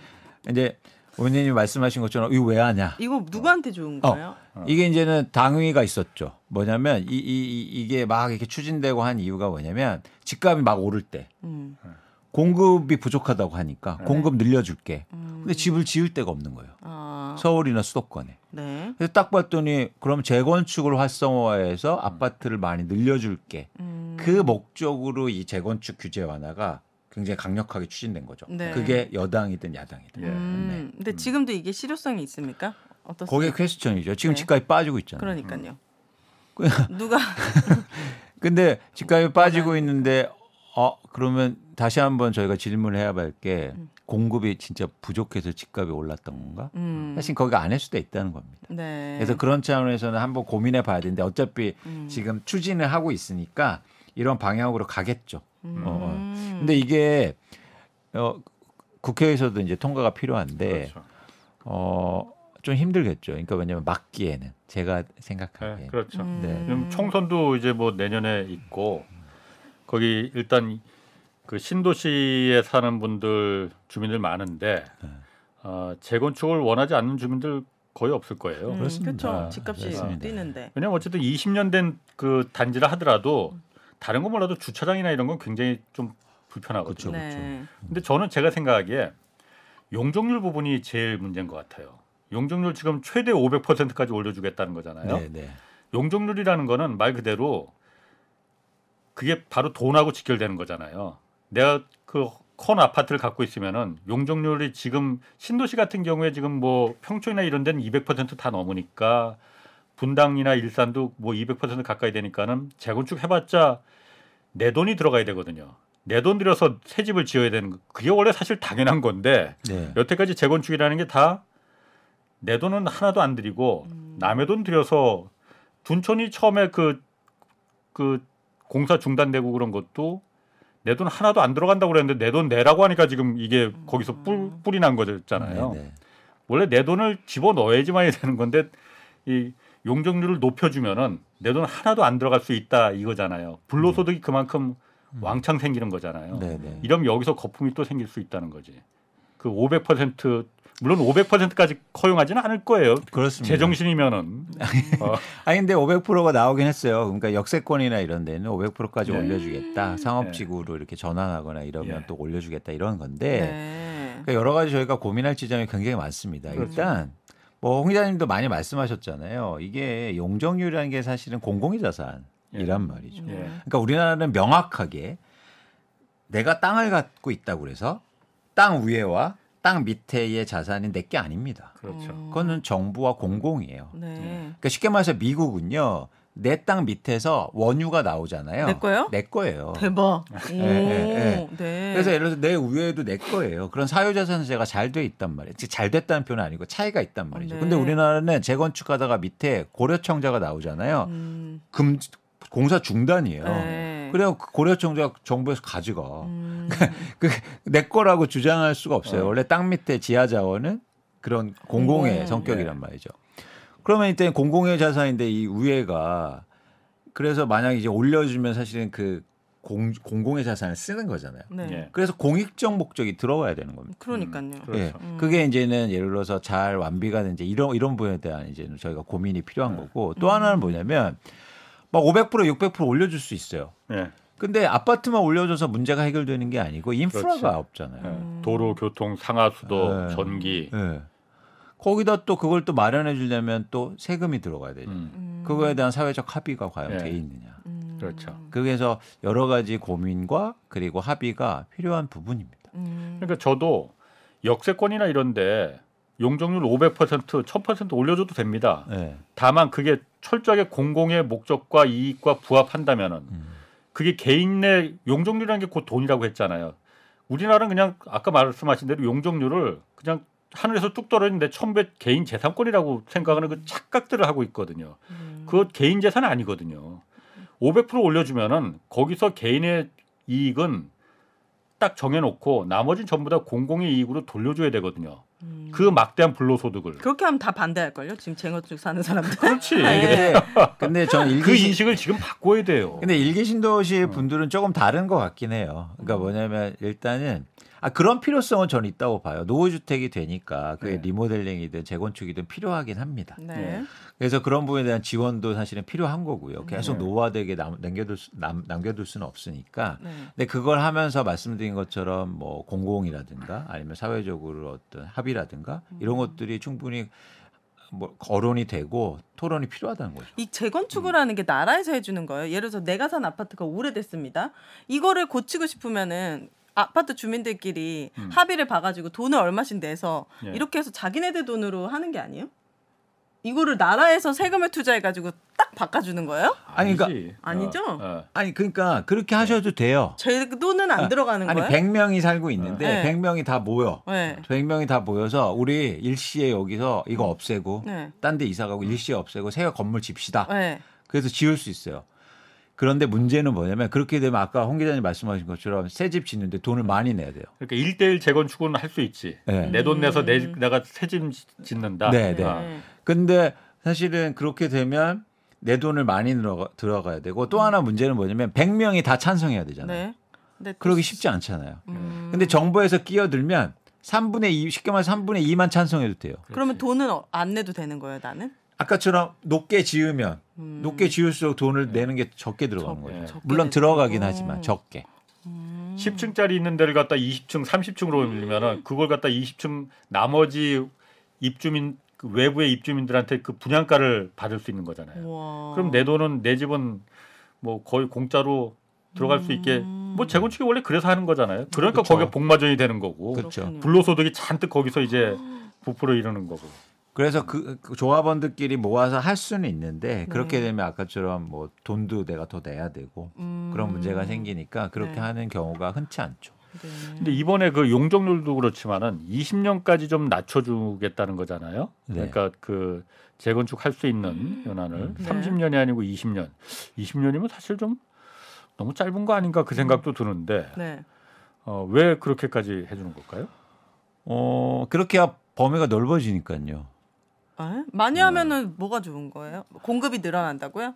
이제 원님이 말씀하신 것처럼 이거 왜 하냐? 이거 누구한테 좋은 어. 거예요? 이게 이제는 당위가 있었죠. 뭐냐면 이, 이, 이, 이게 막 이렇게 추진되고 한 이유가 뭐냐면 집값이 막 오를 때 음. 공급이 부족하다고 하니까 공급 늘려줄게. 음. 근데 집을 지을 데가 없는 거예요. 아. 서울이나 수도권에. 네. 그래서 딱 봤더니 그럼 재건축을 활성화해서 아파트를 많이 늘려줄게. 음. 그 목적으로 이 재건축 규제 완화가 굉장히 강력하게 추진된 거죠. 네. 그게 여당이든 야당이든. 예. 음. 근데 지금도 이게 실효성이 있습니까? 어떻습니까? 거기에 퀘스천이죠. 지금 네. 집값이 빠지고 있잖아요. 그러니까요. 그- 누가 근데 집값이 빠지고 있는데 어 그러면 다시 한번 저희가 질문을 해야 할게 공급이 진짜 부족해서 집값이 올랐던 건가? 음. 사실 거기가 아닐 수도 있다는 겁니다. 네. 그래서 그런 차원에서는 한번 고민해 봐야 되는데 어차피 음. 지금 추진을 하고 있으니까 이런 방향으로 가겠죠. 음. 어, 어. 근데 이게 어, 국회에서도 이제 통과가 필요한데 그렇죠. 어, 좀 힘들겠죠. 그러니까 왜냐하면 막기에는 제가 생각하기에 네, 그렇죠. 음. 네. 지금 총선도 이제 뭐 내년에 있고 거기 일단 그 신도시에 사는 분들 주민들 많은데 네. 어, 재건축을 원하지 않는 주민들 거의 없을 거예요. 음, 그렇습니다. 그렇죠. 집값이 그렇습니다. 뛰는데. 왜냐면 어쨌든 20년 된 그 단지라 하더라도 다른 건 몰라도 주차장이나 이런 건 굉장히 좀 불편하거든요. 그렇죠. 네. 근데 저는 제가 생각하기에 용적률 부분이 제일 문제인 것 같아요. 용적률 지금 최대 500%까지 올려주겠다는 거잖아요. 네, 네. 용적률이라는 거는 말 그대로 그게 바로 돈하고 직결되는 거잖아요. 내가 그 큰 아파트를 갖고 있으면은 용적률이 지금 신도시 같은 경우에 지금 뭐 평촌이나 이런 데는 200%다 넘으니까 분당이나 일산도 뭐 200% 가까이 되니까는 재건축 해봤자 내 돈이 들어가야 되거든요. 내 돈 들여서 새 집을 지어야 되는 거. 그게 원래 사실 당연한 건데 네. 여태까지 재건축이라는 게 다 내 돈은 하나도 안 들이고 음. 남의 돈 들여서 둔촌이 처음에 그, 그 공사 중단되고 그런 것도 내 돈 하나도 안 들어간다고 그랬는데 내 돈 내라고 하니까 지금 이게 거기서 뿔, 뿔이 난 거잖아요. 네, 네. 원래 내 돈을 집어 넣어야지만 해야 되는 건데 이 용적률을 높여주면은 내 돈 하나도 안 들어갈 수 있다 이거잖아요. 불로소득이 그만큼 왕창 생기는 거잖아요. 네, 네. 이러면 여기서 거품이 또 생길 수 있다는 거지. 그 500% 물론 500%까지 허용하지는 않을 거예요. 그렇습니다. 제정신이면은 어, 아니 근데 500%가 나오긴 했어요. 그러니까 역세권이나 이런 데는 500%까지 네. 올려주겠다. 상업지구로 이렇게 전환하거나 이러면 예. 또 올려주겠다 이런 건데 네. 그러니까 여러 가지 저희가 고민할 지점이 굉장히 많습니다. 그렇죠. 일단 뭐홍 기자님도 많이 말씀하셨잖아요. 이게 용적률이라는 게 사실은 공공의 자산이란 말이죠. 예. 그러니까 우리나라는 명확하게 내가 땅을 갖고 있다고 그래서 땅 위에와 땅 밑에의 자산이 내게 아닙니다. 그렇죠. 음. 그거는 정부와 공공이에요. 네. 그러니까 쉽게 말해서 미국은요. 내 땅 밑에서 원유가 나오잖아요. 내 거요? 내 거예요. 대박. 오. 예, 예. 네. 그래서 예를 들어서 내 위에도 내 거예요. 그런 사유자산세가 잘 돼 있단 말이에요. 즉, 잘 됐다는 표현은 아니고 차이가 있단 말이죠. 네. 근데 우리나라는 재건축하다가 밑에 고려청자가 나오잖아요. 음. 금 공사 중단이에요. 네. 그래요. 그 고려청자 정부에서 가져가. 음. 그내 거라고 주장할 수가 없어요. 어. 원래 땅 밑에 지하 자원은 그런 공공의 공공. 성격이란 말이죠. 그러면 이때 공공의 자산인데 이 위에가 그래서 만약 이제 올려주면 사실은 그 공, 공공의 자산을 쓰는 거잖아요. 네. 예. 그래서 공익적 목적이 들어와야 되는 겁니다. 그러니까요. 그렇죠. 예. 음. 그게 이제는 예를 들어서 잘 완비가 된 이제 이런 이런 부분에 대한 이제 저희가 고민이 필요한 네. 거고 또 하나는 뭐냐면 막 500% 600% 올려줄 수 있어요. 예. 근데 아파트만 올려줘서 문제가 해결되는 게 아니고 인프라가 그렇죠. 없잖아요. 예. 음. 도로, 교통, 상하수도, 네. 전기. 예. 거기다 또 그걸 또 마련해 주려면 또 세금이 들어가야 되죠. 음, 음. 그거에 대한 사회적 합의가 과연 예. 돼 있느냐. 음. 그렇죠. 그래서 여러 가지 고민과 그리고 합의가 필요한 부분입니다. 음. 그러니까 저도 역세권이나 이런데 용적률 500% 1000% 올려줘도 됩니다. 예. 다만 그게 철저하게 공공의 목적과 이익과 부합한다면은 음. 그게 개인 의 용적률이라는 게 곧 돈이라고 했잖아요. 우리나라는 그냥 아까 말씀하신 대로 용적률을 그냥 하늘에서 뚝 떨어진 내 천배 개인 재산권이라고 생각하는 그 착각들을 하고 있거든요. 음. 그거 개인 재산 아니거든요. 500% 올려주면은 거기서 개인의 이익은 딱 정해놓고 나머지는 전부 다 공공의 이익으로 돌려줘야 되거든요. 음. 그 막대한 불로소득을. 그렇게 하면 다 반대할 걸요. 지금 쟁어쪽 사는 사람들. 그렇지. 아니, 근데 근데 저는 그 일기 인식을 지금 바꿔야 돼요. 근데 일기 신도시 어. 분들은 조금 다른 것 같긴 해요. 그러니까 음. 뭐냐면 일단은 아 그런 필요성은 저는 있다고 봐요. 노후 주택이 되니까 그게 네. 리모델링이든 재건축이든 필요하긴 합니다. 네. 네. 그래서 그런 부분에 대한 지원도 사실은 필요한 거고요. 계속 네. 노화되게 남, 남겨둘, 수, 남, 남겨둘 수는 없으니까. 네. 근데 그걸 하면서 말씀드린 것처럼 뭐 공공이라든가 아니면 사회적으로 어떤 합의라든가 이런 것들이 충분히 뭐 거론이 되고 토론이 필요하다는 거죠. 이 재건축을 하는 게 나라에서 해주는 거예요. 예를 들어서 내가 산 아파트가 오래됐습니다. 이거를 고치고 싶으면은 아파트 주민들끼리 합의를 봐가지고 돈을 얼마씩 내서 예. 이렇게 해서 자기네들 돈으로 하는 게 아니에요? 이거를 나라에서 세금을 투자해가지고 딱 바꿔주는 거예요? 아니, 그러니까- 아니지. 아니죠? 어, 어. 아니 그러니까 그렇게 하셔도 돼요. 제 돈은 안 들어가는 아니 거예요? 100명이 살고 있는데 네. 100명이 다 모여. 네. 100명이 다 모여서 우리 일시에 여기서 이거 없애고 네. 딴데 이사 가고 일시에 없애고 새 건물 집시다. 네. 그래서 지을 수 있어요. 그런데 문제는 뭐냐면 그렇게 되면 아까 홍 기자님 말씀하신 것처럼 새 집 짓는데 돈을 많이 내야 돼요. 그러니까 1대1 재건축은 할 수 있지. 네. 내돈 내서 내, 내가 새 집 짓는다. 네, 네. 아. 근데 사실은 그렇게 되면 내 돈을 많이 들어가, 들어가 야 되고 또 하나 문제는 뭐냐면 100명이 다 찬성해야 되잖아요. 네. 그러기 쉽지 않잖아요. 음. 근데 정부에서 끼어들면 3분의 2 쉽게 말해서 3분의 2만 찬성해도 돼요. 그러면 돈은 어- 안 내도 되는 거예요, 나는? 아까처럼 높게 지으면 음. 높게 지을수록 돈을 내는 게 적게 들어가는 적- 거예요. 물론 들어가긴. 하지만 적게. 10층짜리 있는 데를 갖다 20층, 30층으로 올리면은 그걸 갖다 20층 나머지 입주민 그 외부의 입주민들한테 그 분양가를 받을 수 있는 거잖아요. 우와. 그럼 내 돈은 내 집은 뭐 거의 공짜로 들어갈 수 있게 뭐 재건축이 원래 그래서 하는 거잖아요. 그러니까 그쵸. 거기에 복마전이 되는 거고 그렇죠. 불로소득이 잔뜩 거기서 이제 부풀어 이러는 거고. 그래서 그, 그 조합원들끼리 모아서 할 수는 있는데 그렇게 네. 되면 아까처럼 뭐 돈도 내가 더 내야 되고 음. 그런 문제가 생기니까 그렇게 네. 하는 경우가 흔치 않죠. 네. 근데 이번에 그 용적률도 그렇지만은 20년까지 좀 낮춰주겠다는 거잖아요. 네. 그러니까 그 재건축 할 수 있는 연한을 네. 30년이 아니고 20년. 20년이면 사실 좀 너무 짧은 거 아닌가 그 생각도 드는데 네. 어, 왜 그렇게까지 해주는 걸까요? 어 그렇게 범위가 넓어지니까요. 아, 많이 하면은 뭐가 좋은 거예요? 공급이 늘어난다고요?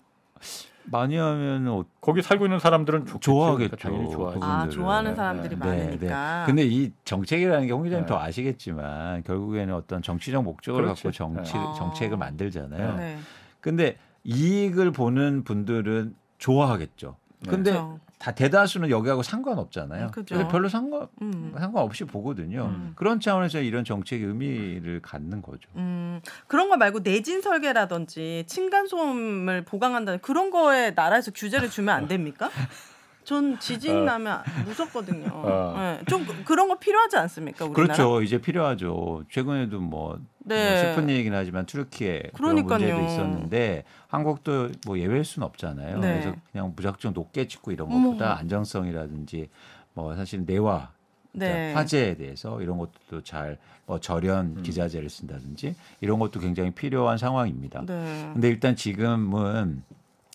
많이 하면 어, 거기 살고 있는 사람들은 좋겠죠. 좋아하겠죠. 그러니까 당연히 좋아하죠. 아. 좋아하는 사람들이 네, 많으니까. 근데 이 정책이라는 게 홍 기자님 네. 더 아시겠지만 결국에는 어떤 정치적 목적을 그렇지. 갖고 정치 네. 정책을 아. 만들잖아요. 네. 근데 이익을 보는 분들은 좋아하겠죠. 네. 근데 그렇죠. 다 대다수는 여기하고 상관없잖아요. 음, 그죠. 그래서 별로 상관 음. 상관없이 보거든요. 음. 그런 차원에서 이런 정책의 의미를 갖는 거죠. 음, 그런 거 말고 내진 설계라든지 층간 소음을 보강한다는 그런 거에 나라에서 규제를 주면 안 됩니까? 전 지진 어. 나면 무섭거든요. 어. 네, 좀 그- 그런 거 필요하지 않습니까? 우리나라? 그렇죠. 이제 필요하죠. 최근에도 뭐, 네. 뭐 슬픈 얘기긴 하지만 투르키에 그런. 문제도 있었는데 한국도 뭐 예외일 수는 없잖아요. 네. 그래서 그냥 무작정 높게 짓고 이런 어머. 것보다 안정성이라든지 뭐 사실 내화 네. 화재에 대해서 이런 것도 잘뭐 절연 기자재를 쓴다든지 이런 것도 굉장히 필요한 상황입니다. 네. 근데 일단 지금은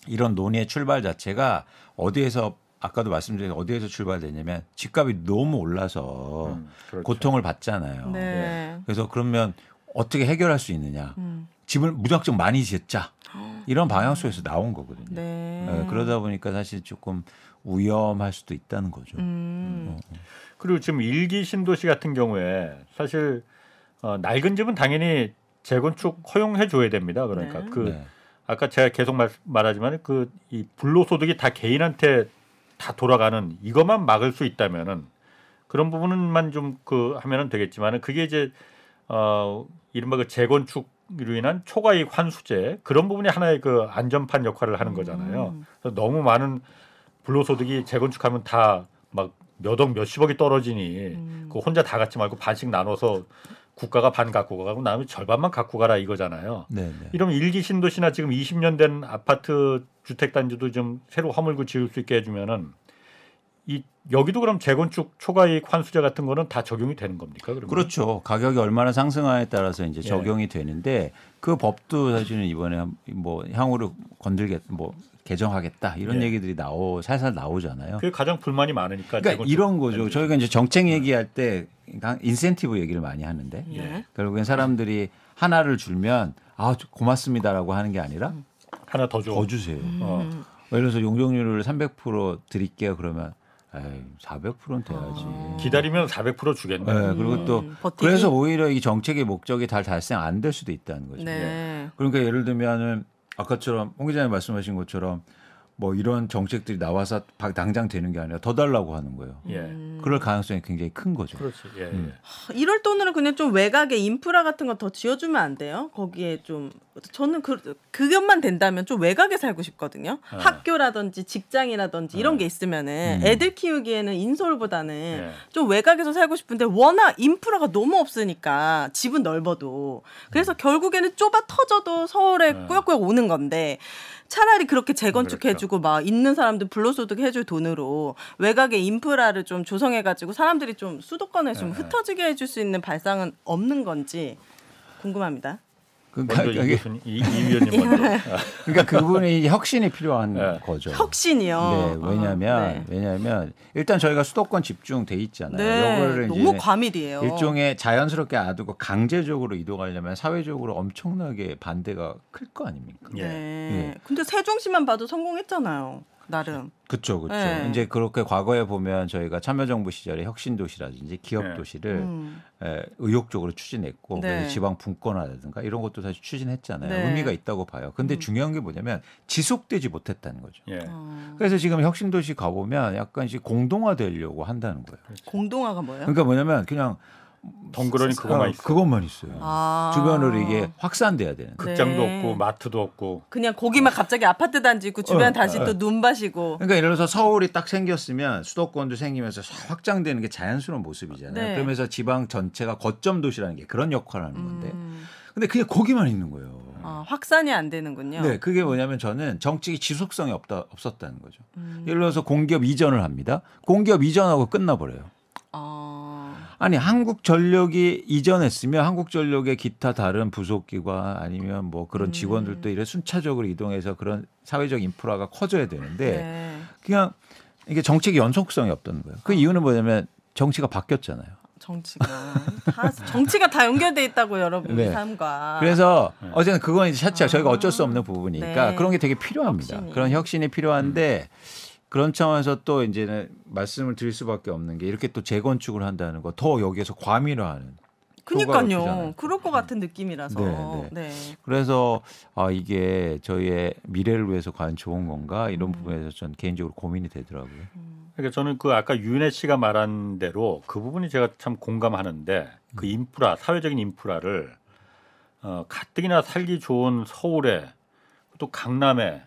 이런 논의의 출발 자체가 어디에서 아까도 말씀드린 어디에서 출발되냐면 집값이 너무 올라서 음, 그렇죠. 고통을 받잖아요. 네. 그래서 그러면 어떻게 해결할 수 있느냐? 음. 집을 무작정 많이 짓자. 이런 방향 속에서 나온 거거든요. 네. 예, 그러다 보니까 사실 조금 위험할 수도 있다는 거죠. 음. 그리고 지금 일기 신도시 같은 경우에 사실 어, 낡은 집은 당연히 재건축 허용해 줘야 됩니다. 그러니까 네. 그 네. 아까 제가 계속 말, 말하지만 그 이 불로소득이 다 개인한테 다 돌아가는 이것만 막을 수 있다면은 그런 부분만 좀 그 하면은 되겠지만은 그게 이제 어 이른바 그 재건축으로 인한 초과 이익 환수제 그런 부분이 하나의 그 안전판 역할을 하는 거잖아요. 음. 그래서 너무 많은 불로소득이 재건축하면 다 막 몇억 몇십억이 떨어지니 음. 그 혼자 다 갖지 말고 반씩 나눠서 국가가 반 갖고 가고 나면 절반만 갖고 가라 이거잖아요. 네, 네. 이러면 일기 신도시나 지금 20년 된 아파트 주택 단지도 좀 새로 허물고 지을 수 있게 해주면은 이 여기도 그럼 재건축 초과이익 환수제 같은 거는 다 적용이 되는 겁니까? 그러면? 그렇죠. 가격이 얼마나 상승하에 따라서 이제 예. 적용이 되는데 그 법도 사실은 이번에 한- 뭐 향후로 건들겠 뭐 개정하겠다 이런 예. 얘기들이 나오 살살 나오잖아요. 그게 가장 불만이 많으니까. 그러니까 이런 거죠. 저희가 이제 정책 얘기할 때 인센티브 얘기를 많이 하는데 예. 결국엔 사람들이 하나를 줄면 아 고맙습니다라고 하는 게 아니라 하나 더 줘. 더 주세요. 어. 음. 예를 들어서 용적률을 300% 드릴게요. 그러면 에이, 400%는 돼야지. 기다리면 400% 주겠네. 네, 그리고 또 음? 그래서 오히려 이 정책의 목적이 잘 달성 안 될 수도 있다는 거죠. 네. 그러니까 예를 들면은 아까처럼 홍 기자님 말씀하신 것처럼 뭐 이런 정책들이 나와서 바- 당장 되는 게 아니라 더 달라고 하는 거예요. 예. 음. 그럴 가능성이 굉장히 큰 거죠. 그렇지. 예. 음. 이럴 돈으로 그냥 좀 외곽에 인프라 같은 거 더 지어주면 안 돼요? 거기에 좀 저는 그 그것만 된다면 좀 외곽에 살고 싶거든요. 어. 학교라든지 직장이라든지 이런 어. 게 있으면은 음. 애들 키우기에는 인서울보다는 예. 좀 외곽에서 살고 싶은데 워낙 인프라가 너무 없으니까 집은 넓어도 그래서 결국에는 좁아 터져도 서울에 네. 꾸역꾸역 오는 건데 차라리 그렇게 재건축해주고 막 있는 사람들 불로소득 해줄 돈으로 외곽의 인프라를 좀 조성해가지고 사람들이 좀 수도권에 좀 네. 흩어지게 해줄 수 있는 발상은 없는 건지 궁금합니다. 그러니까, 먼저 이 교수님, 이, 이 위원님 먼저. 그러니까 그분이 혁신이 필요한 네. 거죠. 혁신이요. 네, 왜냐하면 아, 네. 왜냐하면 일단 저희가 수도권 집중돼 있잖아요. 네, 요거를 너무 과밀이에요. 일종의 자연스럽게 놔두고 강제적으로 이동하려면 사회적으로 엄청나게 반대가 클 거 아닙니까? 예. 네. 근데 세종시만 봐도 성공했잖아요. 나름. 그렇죠, 그렇죠. 네. 이제 그렇게 과거에 보면 저희가 참여정부 시절에 혁신 도시라든지 기업 네. 도시를 음. 에, 의욕적으로 추진했고 네. 그래서 지방 분권화라든가 이런 것도 사실 추진했잖아요. 네. 의미가 있다고 봐요. 근데 음. 중요한 게 뭐냐면 지속되지 못했다는 거죠. 예. 어. 그래서 지금 혁신 도시 가보면 약간씩 공동화되려고 한다는 거예요. 공동화가 뭐예요? 그러니까 뭐냐면 그냥 덩그러니 그것만 아, 있어. 그것만 있어요. 아. 주변으로 이게 확산돼야 되는. 극장도 네. 없고 마트도 없고. 그냥 거기만 갑자기 아파트 단지 있고 주변 어, 다시 어. 또 눈밭이고. 그러니까 예를 들어서 서울이 딱 생겼으면 수도권도 생기면서 확장되는 게 자연스러운 모습이잖아요. 네. 그러면서 지방 전체가 거점 도시라는 게 그런 역할을 하는 건데. 음. 근데 그게 거기만 있는 거예요. 아, 확산이 안 되는군요. 네, 그게 뭐냐면 저는 정책이 지속성이 없다 없었다는 거죠. 음. 예를 들어서 공기업 이전을 합니다. 공기업 이전하고 끝나버려요. 아. 아니 한국 전력이 이전했으면 한국 전력의 기타 다른 부속기관 아니면 뭐 그런 음. 직원들도 이래 순차적으로 이동해서 그런 사회적 인프라가 커져야 되는데 네. 그냥 이게 정책의 연속성이 없다는 거예요. 그 이유는 뭐냐면 정치가 바뀌었잖아요. 정치가 다 정치가 다 연결돼 있다고 여러분 네. 삶과. 그래서 네. 어쨌든 그건 이제 차차 아. 저희가 어쩔 수 없는 부분이니까 네. 그런 게 되게 필요합니다. 혁신이. 그런 혁신이 필요한데 그런 차원에서 또 이제는 말씀을 드릴 수밖에 없는 게 이렇게 또 재건축을 한다는 거 더 여기에서 과밀화하는 그니까요. 그럴 것 같은 느낌이라서. 네, 네. 그래서 아 이게 저희의 미래를 위해서 과연 좋은 건가 이런 음. 부분에서 전 개인적으로 고민이 되더라고요. 그러니까 저는 그 아까 윤혜 씨가 말한 대로 그 부분이 제가 참 공감하는데 그 인프라 사회적인 인프라를 어, 가뜩이나 살기 좋은 서울에 또 강남에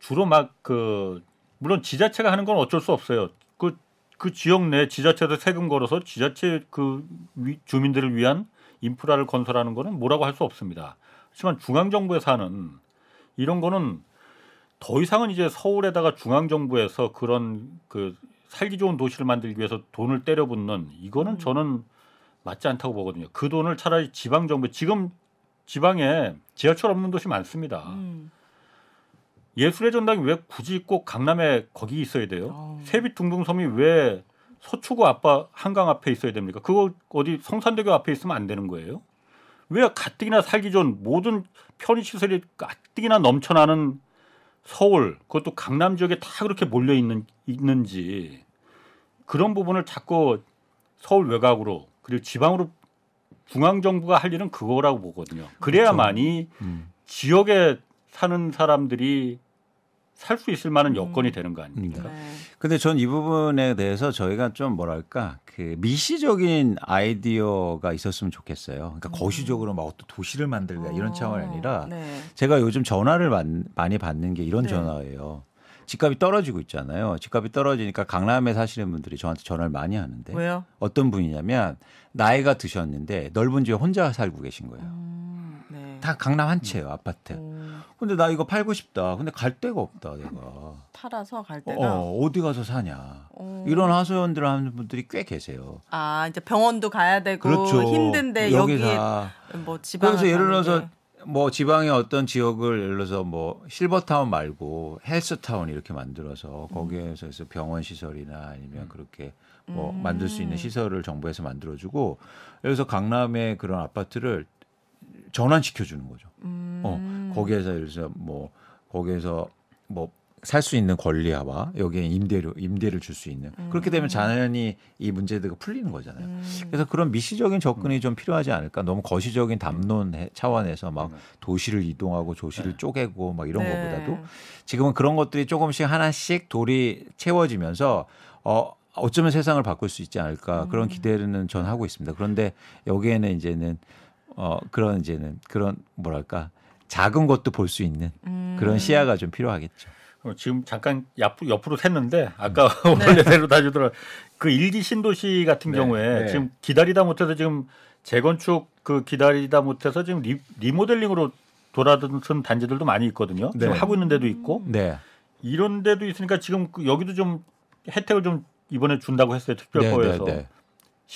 주로 막 그 물론 지자체가 하는 건 어쩔 수 없어요. 그, 그 지역 내 지자체에서 세금 걸어서 지자체 그 위- 주민들을 위한 인프라를 건설하는 거는 뭐라고 할 수 없습니다. 하지만 중앙 정부에서 하는 이런 거는 더 이상은 이제 서울에다가 중앙 정부에서 그런 그 살기 좋은 도시를 만들기 위해서 돈을 때려붓는 이거는 저는 맞지 않다고 보거든요. 그 돈을 차라리 지방 정부 지금 지방에 지하철 없는 도시 많습니다. 음. 예술의 전당이 왜 굳이 꼭 강남에 거기 있어야 돼요? 어. 세빛둥둥섬이 왜 서초구 아빠 한강 앞에 있어야 됩니까? 그거 어디 성산대교 앞에 있으면 안 되는 거예요? 왜 가뜩이나 살기 좋은 모든 편의 시설이 가뜩이나 넘쳐나는 서울 그것도 강남 지역에 다 그렇게 몰려 있는 있는지 그런 부분을 자꾸 서울 외곽으로 그리고 지방으로 중앙 정부가 할 일은 그거라고 보거든요. 그래야만이 음. 지역에 사는 사람들이 살 수 있을 만한 여건이 되는 거 아닙니까? 네. 근데 전 이 부분에 대해서 저희가 좀 뭐랄까 그 미시적인 아이디어가 있었으면 좋겠어요. 그러니까 거시적으로 막 어떤 도시를 만들자 이런 차원이 아니라 음. 네. 제가 요즘 전화를 많- 많이 받는 게 이런 네. 전화예요. 집값이 떨어지고 있잖아요. 집값이 떨어지니까 강남에 사시는 분들이 저한테 전화를 많이 하는데 왜요? 어떤 분이냐면 나이가 드셨는데 넓은 집에 혼자 살고 계신 거예요. 음, 네. 다 강남 한 채예요 아파트. 음, 근데 나 이거 팔고 싶다. 근데 갈 데가 없다 내가. 팔아서 갈 때가. 어, 어디 가서 사냐. 어. 이런 하소연들을 하는 분들이 꽤 계세요. 아 이제 병원도 가야 되고 그렇죠. 힘든데 여기 여기에 다뭐 지방 그래서 예를 들어서 뭐 지방의 어떤 지역을 예를 들어서 뭐 실버타운 말고 헬스타운 이렇게 만들어서 거기에서 해서 병원 시설이나 아니면 그렇게 뭐 음. 만들 수 있는 시설을 정부에서 만들어주고 들어서 강남의 그런 아파트를 전환시켜 주는 거죠. 음. 어, 거기에서 예를 들어서 뭐 거기에서 뭐 살 수 있는 권리와 여기에 임대료 임대를 줄 수 있는 그렇게 되면 자연히 이 문제들이 풀리는 거잖아요. 음. 그래서 그런 미시적인 접근이 좀 필요하지 않을까. 너무 거시적인 담론 해- 차원에서 막 도시를 이동하고 도시를 쪼개고 막 이런 네. 것보다도 지금은 그런 것들이 조금씩 하나씩 돌이 채워지면서 어 어쩌면 세상을 바꿀 수 있지 않을까 그런 기대는 전 하고 있습니다. 그런데 여기에는 이제는 어 그런 이제는 그런 뭐랄까 작은 것도 볼 수 있는 음. 그런 시야가 좀 필요하겠죠. 어, 지금 잠깐 옆, 옆으로 샜는데 아까 원래대로 따지더라 그 일기 신도시 같은 네, 경우에 네. 지금 기다리다 못해서 지금 재건축 그 기다리다 못해서 지금 리, 리모델링으로 돌아든 단지들도 많이 있거든요. 지금 네. 하고 있는 데도 있고 네. 이런 데도 있으니까 지금 그 여기도 좀 혜택을 좀 이번에 준다고 했어요 네, 특별법에서 네, 네.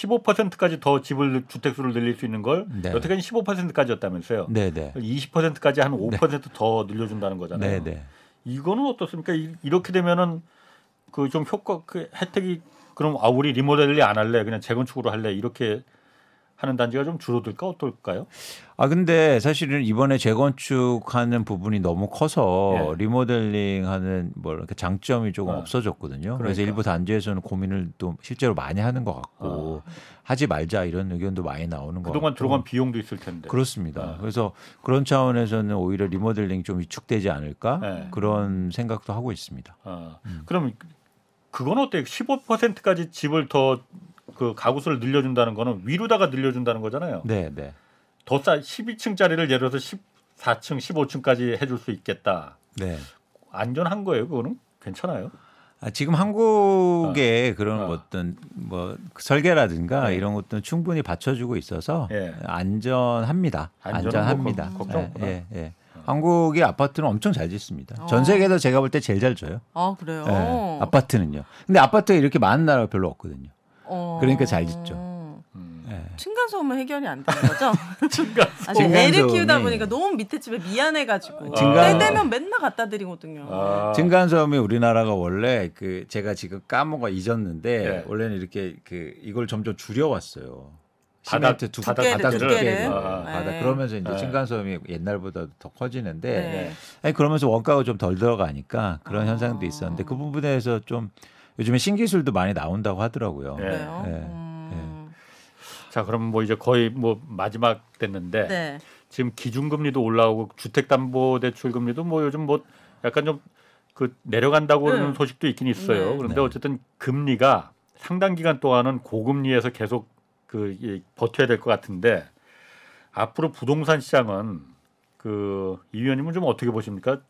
15%까지 더 집을 주택 수를 늘릴 수 있는 걸 네. 여태까지 15%까지였다면서요. 네, 네. 20%까지 한 5%더 늘려준다는 거잖아요. 네, 네. 이거는 어떻습니까? 이- 이렇게 되면은 그 좀 효과 그 혜택이 그럼 아 우리 리모델링 안 할래 그냥 재건축으로 할래 이렇게 하는 단지가 좀 줄어들까 어떨까요? 아 근데 사실은 이번에 재건축하는 부분이 너무 커서 예. 리모델링하는 뭐 이렇게 장점이 조금 어. 없어졌거든요. 그래서 그러니까. 일부 단지에서는 고민을 또 실제로 많이 하는 것 같고 하지 말자 이런 의견도 많이 나오는 것 어. 그동안. 들어간 비용도 있을 텐데. 그렇습니다. 어. 그래서 그런 차원에서는 오히려 리모델링 좀 위축되지 않을까 네. 그런 생각도 하고 있습니다. 아, 음. 그럼 그건 어때요? 15%까지 집을 더 그 가구수를 늘려준다는 거는 위로다가 늘려준다는 거잖아요. 네, 네. 더싸 12층짜리를 예를 들어서 14층, 15층까지 해줄 수 있겠다. 네. 안전한 거예요, 그거는? 괜찮아요? 아, 지금 한국의 그런 어. 어떤 뭐 설계라든가 네. 이런 것들은 충분히 받쳐주고 있어서 예. 안전합니다. 안전은 안전합니다. 뭐 걱- 걱정 예. 예, 예. 한국의 아파트는 엄청 잘 짓습니다. 어. 전 세계에서 제가 볼 때 제일 잘 져요. 아 그래요. 예, 아파트는요. 근데 아파트가 이렇게 많은 나라가 별로 없거든요. 어. 그러니까 잘 짓죠. 음. 예. 층간 소음은 해결이 안 되는 거죠? 층간 아, 애를 키우다 보니까 너무 밑에 집에 미안해가지고 층간- 때 되면 맨날 갖다 드리거든요. 아. 층간소음이 우리나라가 원래 그 제가 지금 까먹어 잊었는데 예. 원래는 이렇게 그 이걸 점점 줄여왔어요. 바닥- 시멘트 두 바닥 바닥 두께를? 두께를 아, 바닥 네. 그러면서 이제 네. 층간소음이 옛날보다 더 커지는데 네. 아니 그러면서 원가가 좀 덜 들어가니까 그런 아. 현상도 있었는데 그 부분에서 좀 요즘에 신기술도 많이 나온다고 하더라고요. 네. 예. 음. 자, 그럼 뭐 이제 거의 뭐 마지막 됐는데 네. 지금 기준금리도 올라오고 주택담보대출금리도 뭐 요즘 뭐 약간 좀 그 내려간다고 하는 네. 소식도 있긴 있어요. 네. 그런데 네. 어쨌든 금리가 상당 기간 동안은 고금리에서 계속 그 이, 버텨야 될 것 같은데 앞으로 부동산 시장은 그 이 위원님은 좀 어떻게 보십니까?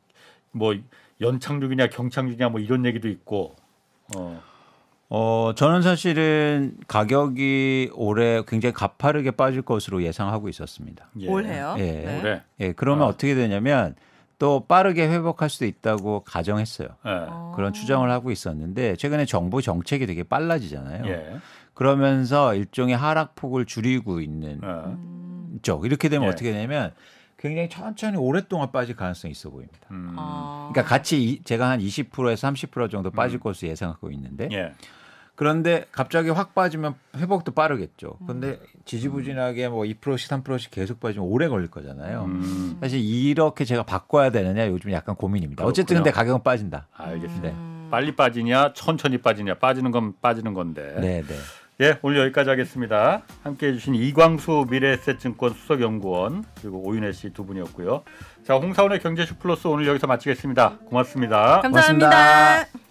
뭐 연착륙이냐 경착륙이냐 뭐 이런 얘기도 있고 어, 어 저는 사실은 가격이 올해 굉장히 가파르게 빠질 것으로 예상하고 있었습니다. 예. 올해요. 예. 네. 올해 예, 그러면 아. 어떻게 되냐면 또 빠르게 회복할 수도 있다고 가정했어요. 예. 어. 그런 추정을 하고 있었는데 최근에 정부 정책이 되게 빨라지잖아요. 예. 그러면서 일종의 하락폭을 줄이고 있는 예. 음. 쪽 이렇게 되면 예. 어떻게 되냐면 굉장히 천천히 오랫동안 빠질 가능성이 있어 보입니다. 음. 아. 그러니까 같이 이- 제가 한 20%에서 30% 정도 빠질 것으로 예상하고 있는데 예. 그런데 갑자기 확 빠지면 회복도 빠르겠죠. 음. 근데 지지부진하게 뭐 2%씩 3%씩 계속 빠지면 오래 걸릴 거잖아요. 음. 사실 이렇게 제가 바꿔야 되느냐 요즘 약간 고민입니다. 어쨌든 그렇군요. 근데 가격은 빠진다. 알겠습니다. 음. 빨리 빠지냐 천천히 빠지냐 빠지는 건 빠지는 건데 네, 네. 예 오늘 여기까지 하겠습니다 함께해 주신 이광수 미래에셋증권 수석연구원 그리고 오윤혜 씨 두 분이었고요 자 홍사원의 경제쇼 플러스 오늘 여기서 마치겠습니다 고맙습니다 감사합니다. 고맙습니다.